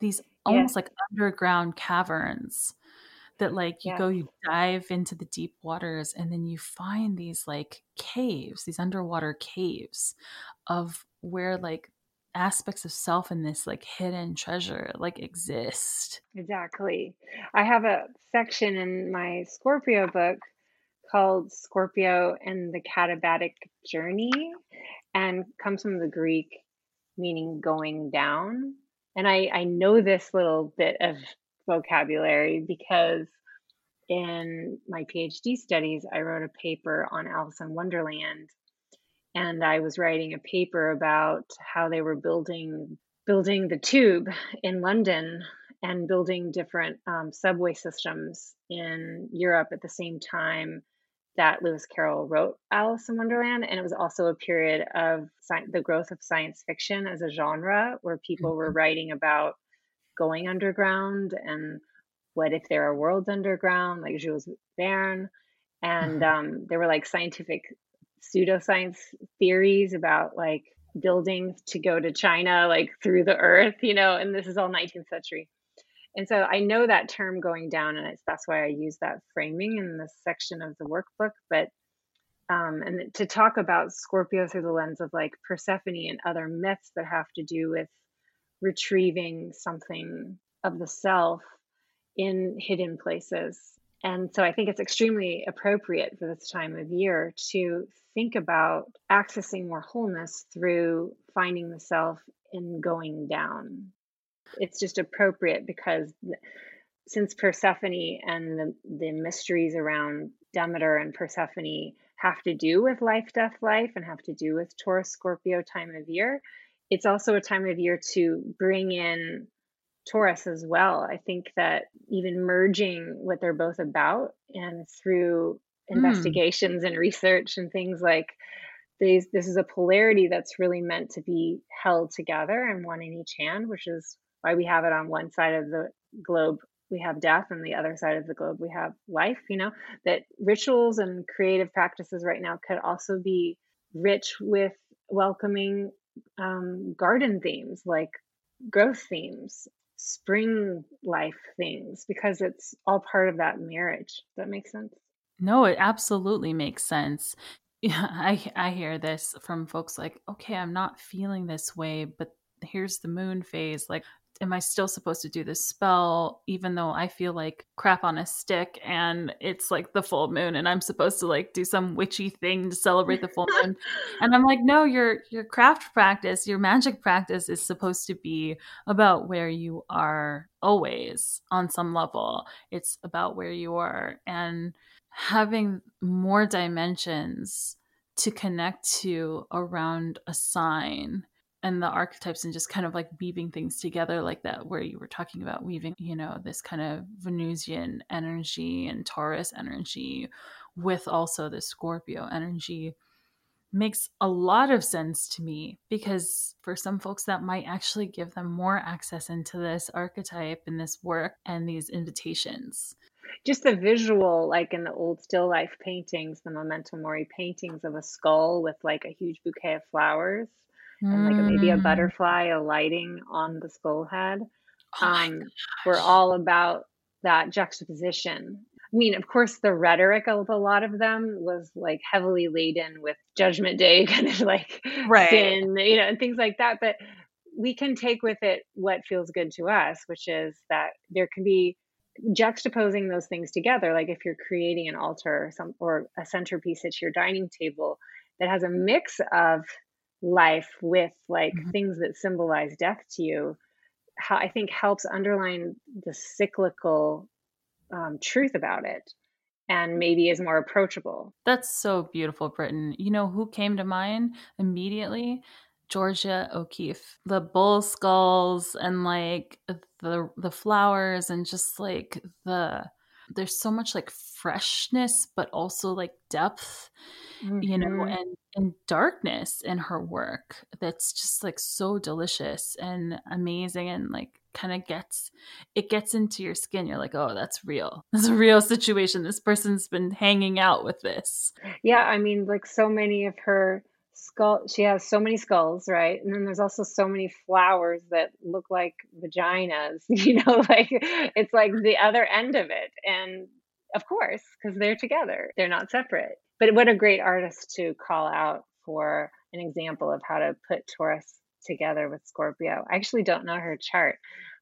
these almost like underground caverns that like you go you dive into the deep waters and then you find these like caves these underwater caves of where like aspects of self in this like hidden treasure like exist. Exactly. I have a section in my Scorpio book called Scorpio and the Katabatic Journey and comes from the Greek meaning going down. And I, I know this little bit of vocabulary because in my PhD studies, I wrote a paper on Alice in Wonderland. And I was writing a paper about how they were building building the tube in London and building different um, subway systems in Europe at the same time that Lewis Carroll wrote Alice in Wonderland, and it was also a period of sci- the growth of science fiction as a genre, where people mm-hmm. were writing about going underground and what if there are worlds underground, like Jules Verne, and mm-hmm. um, there were like scientific pseudoscience theories about like buildings to go to China, like through the earth, you know, and this is all 19th century. And so I know that term going down, and it's, that's why I use that framing in this section of the workbook. But um, and to talk about Scorpio through the lens of like Persephone and other myths that have to do with retrieving something of the self in hidden places. And so I think it's extremely appropriate for this time of year to think about accessing more wholeness through finding the self and going down. It's just appropriate because since Persephone and the, the mysteries around Demeter and Persephone have to do with life, death, life, and have to do with Taurus, Scorpio time of year, it's also a time of year to bring in Taurus as well. I think that even merging what they're both about and through mm. investigations and research and things like these, this is a polarity that's really meant to be held together and one in each hand, which is why we have it on one side of the globe we have death and the other side of the globe we have life you know? That rituals and creative practices right now could also be rich with welcoming um, garden themes like growth themes spring life things because it's all part of that marriage. Does that make sense? No it absolutely makes sense. Yeah i i hear this from folks like okay i'm not feeling this way but here's the moon phase like am I still supposed to do this spell even though I feel like crap on a stick and it's like the full moon and I'm supposed to like do some witchy thing to celebrate the full moon. and I'm like, no, your your craft practice, your magic practice is supposed to be about where you are always on some level. It's about where you are and having more dimensions to connect to around a sign and the archetypes and just kind of like weaving things together like that where you were talking about weaving you know this kind of venusian energy and taurus energy with also the scorpio energy makes a lot of sense to me because for some folks that might actually give them more access into this archetype and this work and these invitations. Just the visual like in the old still life paintings the memento mori paintings of a skull with like a huge bouquet of flowers and like maybe a mm. butterfly alighting on the skull head oh um, were all about that juxtaposition. I mean, of course, the rhetoric of a lot of them was like heavily laden with Judgment Day, kind of like right. sin, you know, and things like that. But we can take with it what feels good to us, which is that there can be juxtaposing those things together. Like if you're creating an altar or some or a centerpiece at your dining table that has a mix of life with like mm-hmm. things that symbolize death to you how i think helps underline the cyclical um, truth about it and maybe is more approachable. That's so beautiful Britton you know who came to mind immediately? Georgia O'Keeffe, the bull skulls and like the the flowers and just like the there's so much like freshness but also like depth mm-hmm. you know mm-hmm. and and darkness in her work that's just like so delicious and amazing and like kind of gets it gets into your skin you're like oh that's real that's a real situation this person's been hanging out with this yeah i mean like so many of her skull she has so many skulls right? And then there's also so many flowers that look like vaginas you know like it's like the other end of it. And of course because they're together they're not separate. But what a great artist to call out for an example of how to put taurus together with scorpio. I actually don't know her chart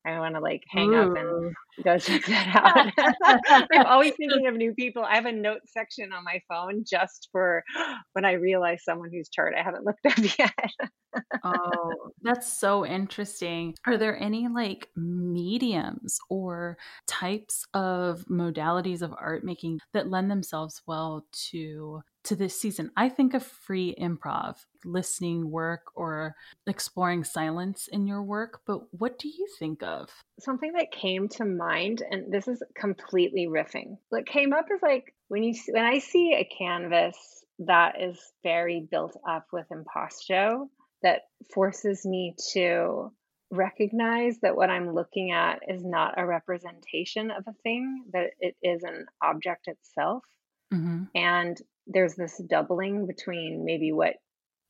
I want to like hang Ooh. up and go check that out. I'm always thinking of new people. I have a note section on my phone just for when I realize someone whose chart I haven't looked up yet. oh, that's so interesting. Are there any like mediums or types of modalities of art making that lend themselves well to to this season. I think of free improv, listening work or exploring silence in your work, but what do you think of? Something that came to mind and this is completely riffing. What came up is like when you when I see a canvas that is very built up with impasto that forces me to recognize that what I'm looking at is not a representation of a thing, that it is an object itself. Mm-hmm. And there's this doubling between maybe what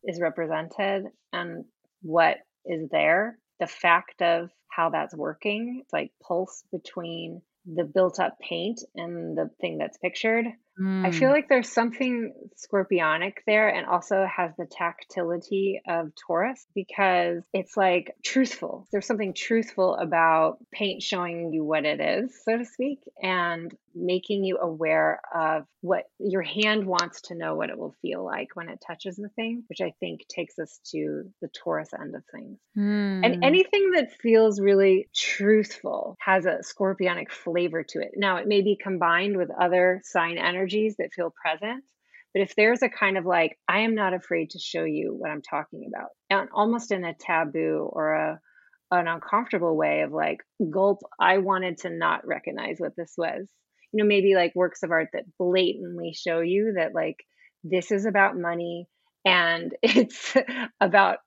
is represented and what is there the fact of how that's working. It's like pulse between the built up paint and the thing that's pictured. Mm. I feel mm. like there's something scorpionic there and also has the tactility of Taurus because it's like truthful. There's something truthful about paint showing you what it is, so to speak, and making you aware of what your hand wants to know what it will feel like when it touches the thing, which I think takes us to the Taurus end of things. Mm. And anything that feels really truthful has a scorpionic flavor to it. Now, it may be combined with other sign energies that feel present. But if there's a kind of like, I am not afraid to show you what I'm talking about, and almost in a taboo or a an uncomfortable way of like gulp i wanted to not recognize what this was you know maybe like works of art that blatantly show you that like this is about money and it's about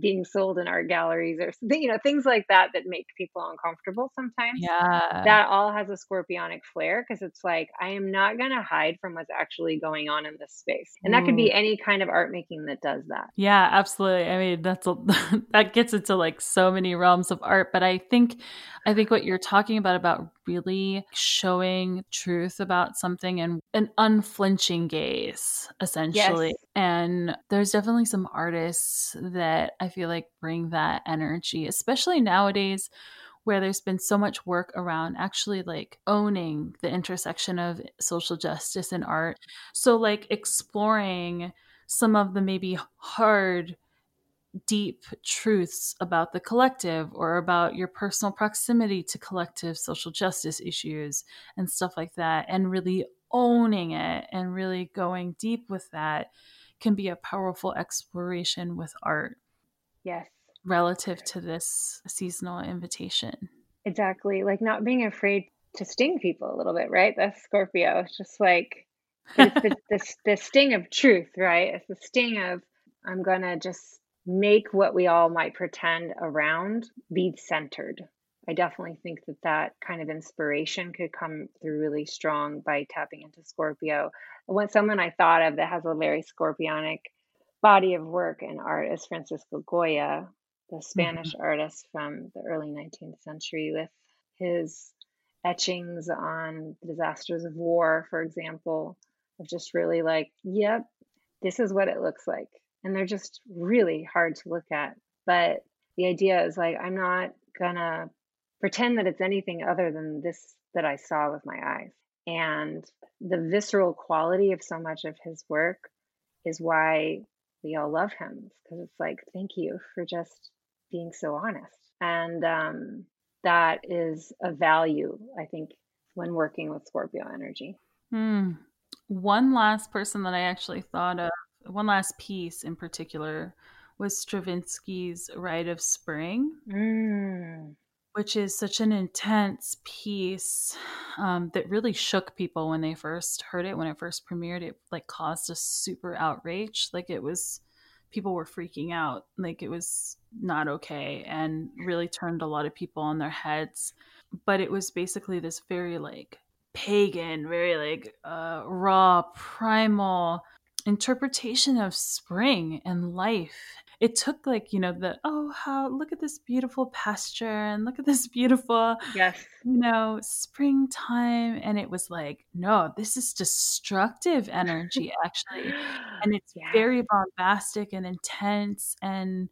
being sold in art galleries or you know things like that that make people uncomfortable sometimes. Yeah. That all has a scorpionic flair because it's like i am not going to hide from what's actually going on in this space. And that could be mm. any kind of art making that does that. Yeah absolutely. I mean that's a, that gets into like so many realms of art but i think i think what you're talking about about really showing truth about something and an unflinching gaze essentially yes. and there's definitely some artists that I feel like bring that energy, especially nowadays where there's been so much work around actually like owning the intersection of social justice and art. So, like, exploring some of the maybe hard, deep truths about the collective or about your personal proximity to collective social justice issues and stuff like that, and really owning it and really going deep with that can be a powerful exploration with art. Yes. Relative to this seasonal invitation. Exactly. Like not being afraid to sting people a little bit, right? That's Scorpio. It's just like it's the, the, the sting of truth, right? It's the sting of I'm going to just make what we all might pretend around be centered. I definitely think that that kind of inspiration could come through really strong by tapping into Scorpio. When someone I thought of that has a very scorpionic body of work and art is Francisco Goya, the Spanish mm-hmm. artist from the early 19th century, with his etchings on the disasters of war, for example, of just really like, yep, this is what it looks like. And they're just really hard to look at. But the idea is like, I'm not gonna pretend that it's anything other than this that I saw with my eyes. And the visceral quality of so much of his work is why we all love him because it's like, thank you for just being so honest. And um, that is a value, I think, when working with Scorpio energy. Hmm. One last person that I actually thought of, one last piece in particular, was Stravinsky's Rite of Spring. Mm which is such an intense piece um, that really shook people when they first heard it when it first premiered. It like caused a super outrage. Like it was people were freaking out. Like it was not okay and really turned a lot of people on their heads. But it was basically this very like pagan very like uh, raw primal interpretation of spring and life it took like you know the oh how look at this beautiful pasture and look at this beautiful yes you know springtime and it was like no this is destructive energy actually and it's yeah. very bombastic and intense and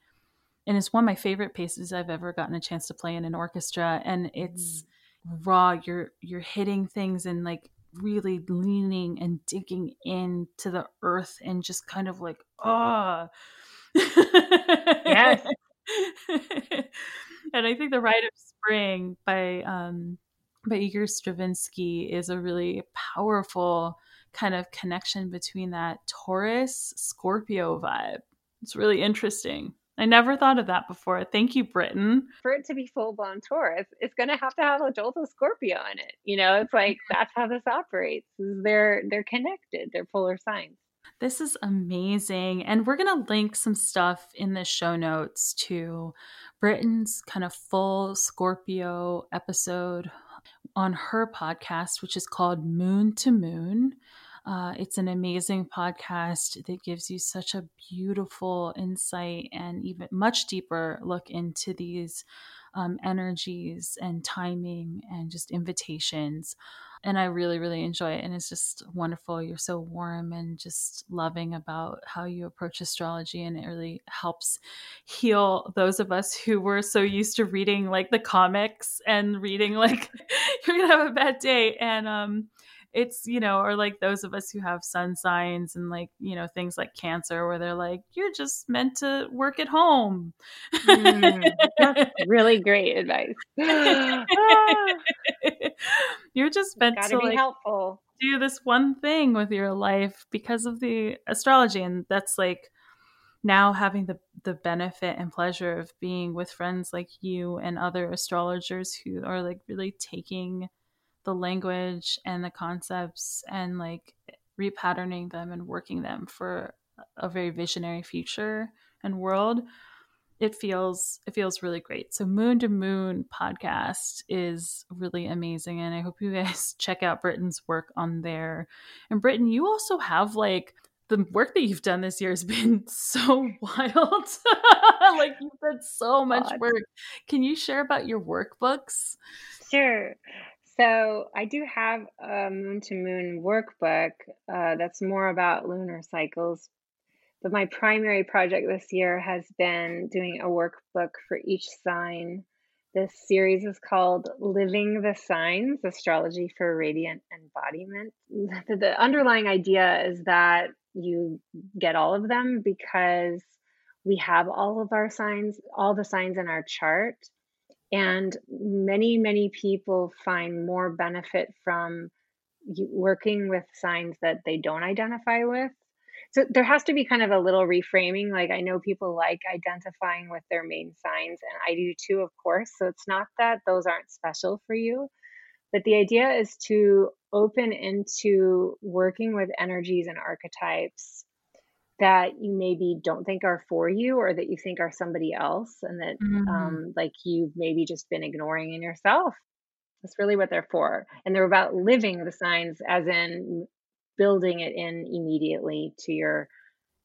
and it's one of my favorite pieces I've ever gotten a chance to play in an orchestra and it's mm. raw you're you're hitting things and like really leaning and digging into the earth and just kind of like oh yes. and I think the Rite of Spring by um, by Igor Stravinsky is a really powerful kind of connection between that Taurus Scorpio vibe. It's really interesting. I never thought of that before. Thank you, Britton. For it to be full blown Taurus, it's going to have to have a jolt of Scorpio in it. You know, it's like that's how this operates. They're they're connected. They're polar signs. This is amazing. And we're going to link some stuff in the show notes to Britton's kind of full Scorpio episode on her podcast, which is called Moon to Moon. Uh, it's an amazing podcast that gives you such a beautiful insight and even much deeper look into these um, energies and timing and just invitations. And I really, really enjoy it. And it's just wonderful. You're so warm and just loving about how you approach astrology. And it really helps heal those of us who were so used to reading like the comics and reading like, you're going to have a bad day. And, um, it's you know or like those of us who have sun signs and like you know things like cancer where they're like you're just meant to work at home. Mm, that's really great advice. You're just meant to be like helpful. do this one thing with your life because of the astrology and that's like now having the the benefit and pleasure of being with friends like you and other astrologers who are like really taking the language and the concepts and like repatterning them and working them for a very visionary future and world it feels it feels really great. So moon to moon podcast is really amazing and i hope you guys check out Britton's work on there. And Britton you also have like the work that you've done this year has been so wild. Like you've done so much work. Can you share about your workbooks? Sure. So I do have a moon to moon workbook uh, that's more about lunar cycles. But my primary project this year has been doing a workbook for each sign. This series is called Living the Signs Astrology for Radiant Embodiment. The, the underlying idea is that you get all of them because we have all of our signs, all the signs in our chart. And many, many people find more benefit from working with signs that they don't identify with. So there has to be kind of a little reframing. Like I know people like identifying with their main signs, and I do too, of course. So it's not that those aren't special for you, but the idea is to open into working with energies and archetypes that you maybe don't think are for you or that you think are somebody else and that Mm. um, like you've maybe just been ignoring in yourself. That's really what they're for. And they're about living the signs as in building it in immediately to your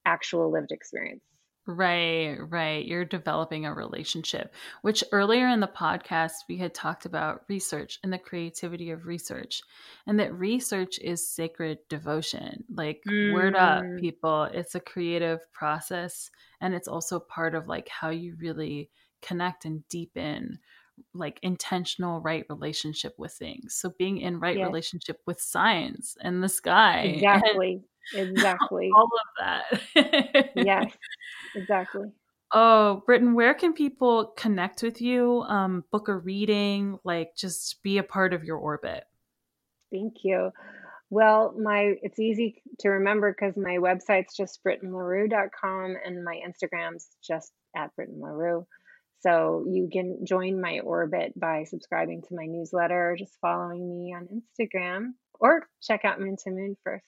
actual lived experience Right, right. You're developing a relationship, which earlier in the podcast we had talked about research and the creativity of research, and that research is sacred devotion. Like, word up, Mm. people. It's a creative process, and it's also part of like how you really connect and deepen like intentional right relationship with things. So being in right yes relationship with science and the sky exactly exactly. All of that. yes exactly. Oh, Britton, where can people connect with you, um, book a reading, like just be a part of your orbit? thank you. Well my it's easy to remember because my website's just brittonlarue.com and my instagram's just at britton larue so you can join my orbit by subscribing to my newsletter or just following me on instagram or check out moon to moon first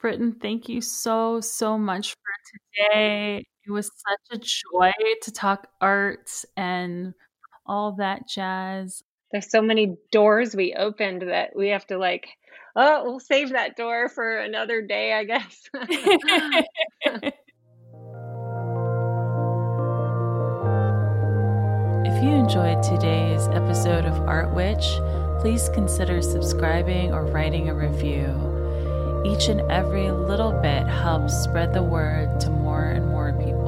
Britton, thank you so, so much for today. It was such a joy to talk art and all that jazz. there's so many doors we opened that we have to like oh we'll save that door for another day i guess If you enjoyed today's episode of Art Witch, please consider subscribing or writing a review. Each and every little bit helps spread the word to more and more people.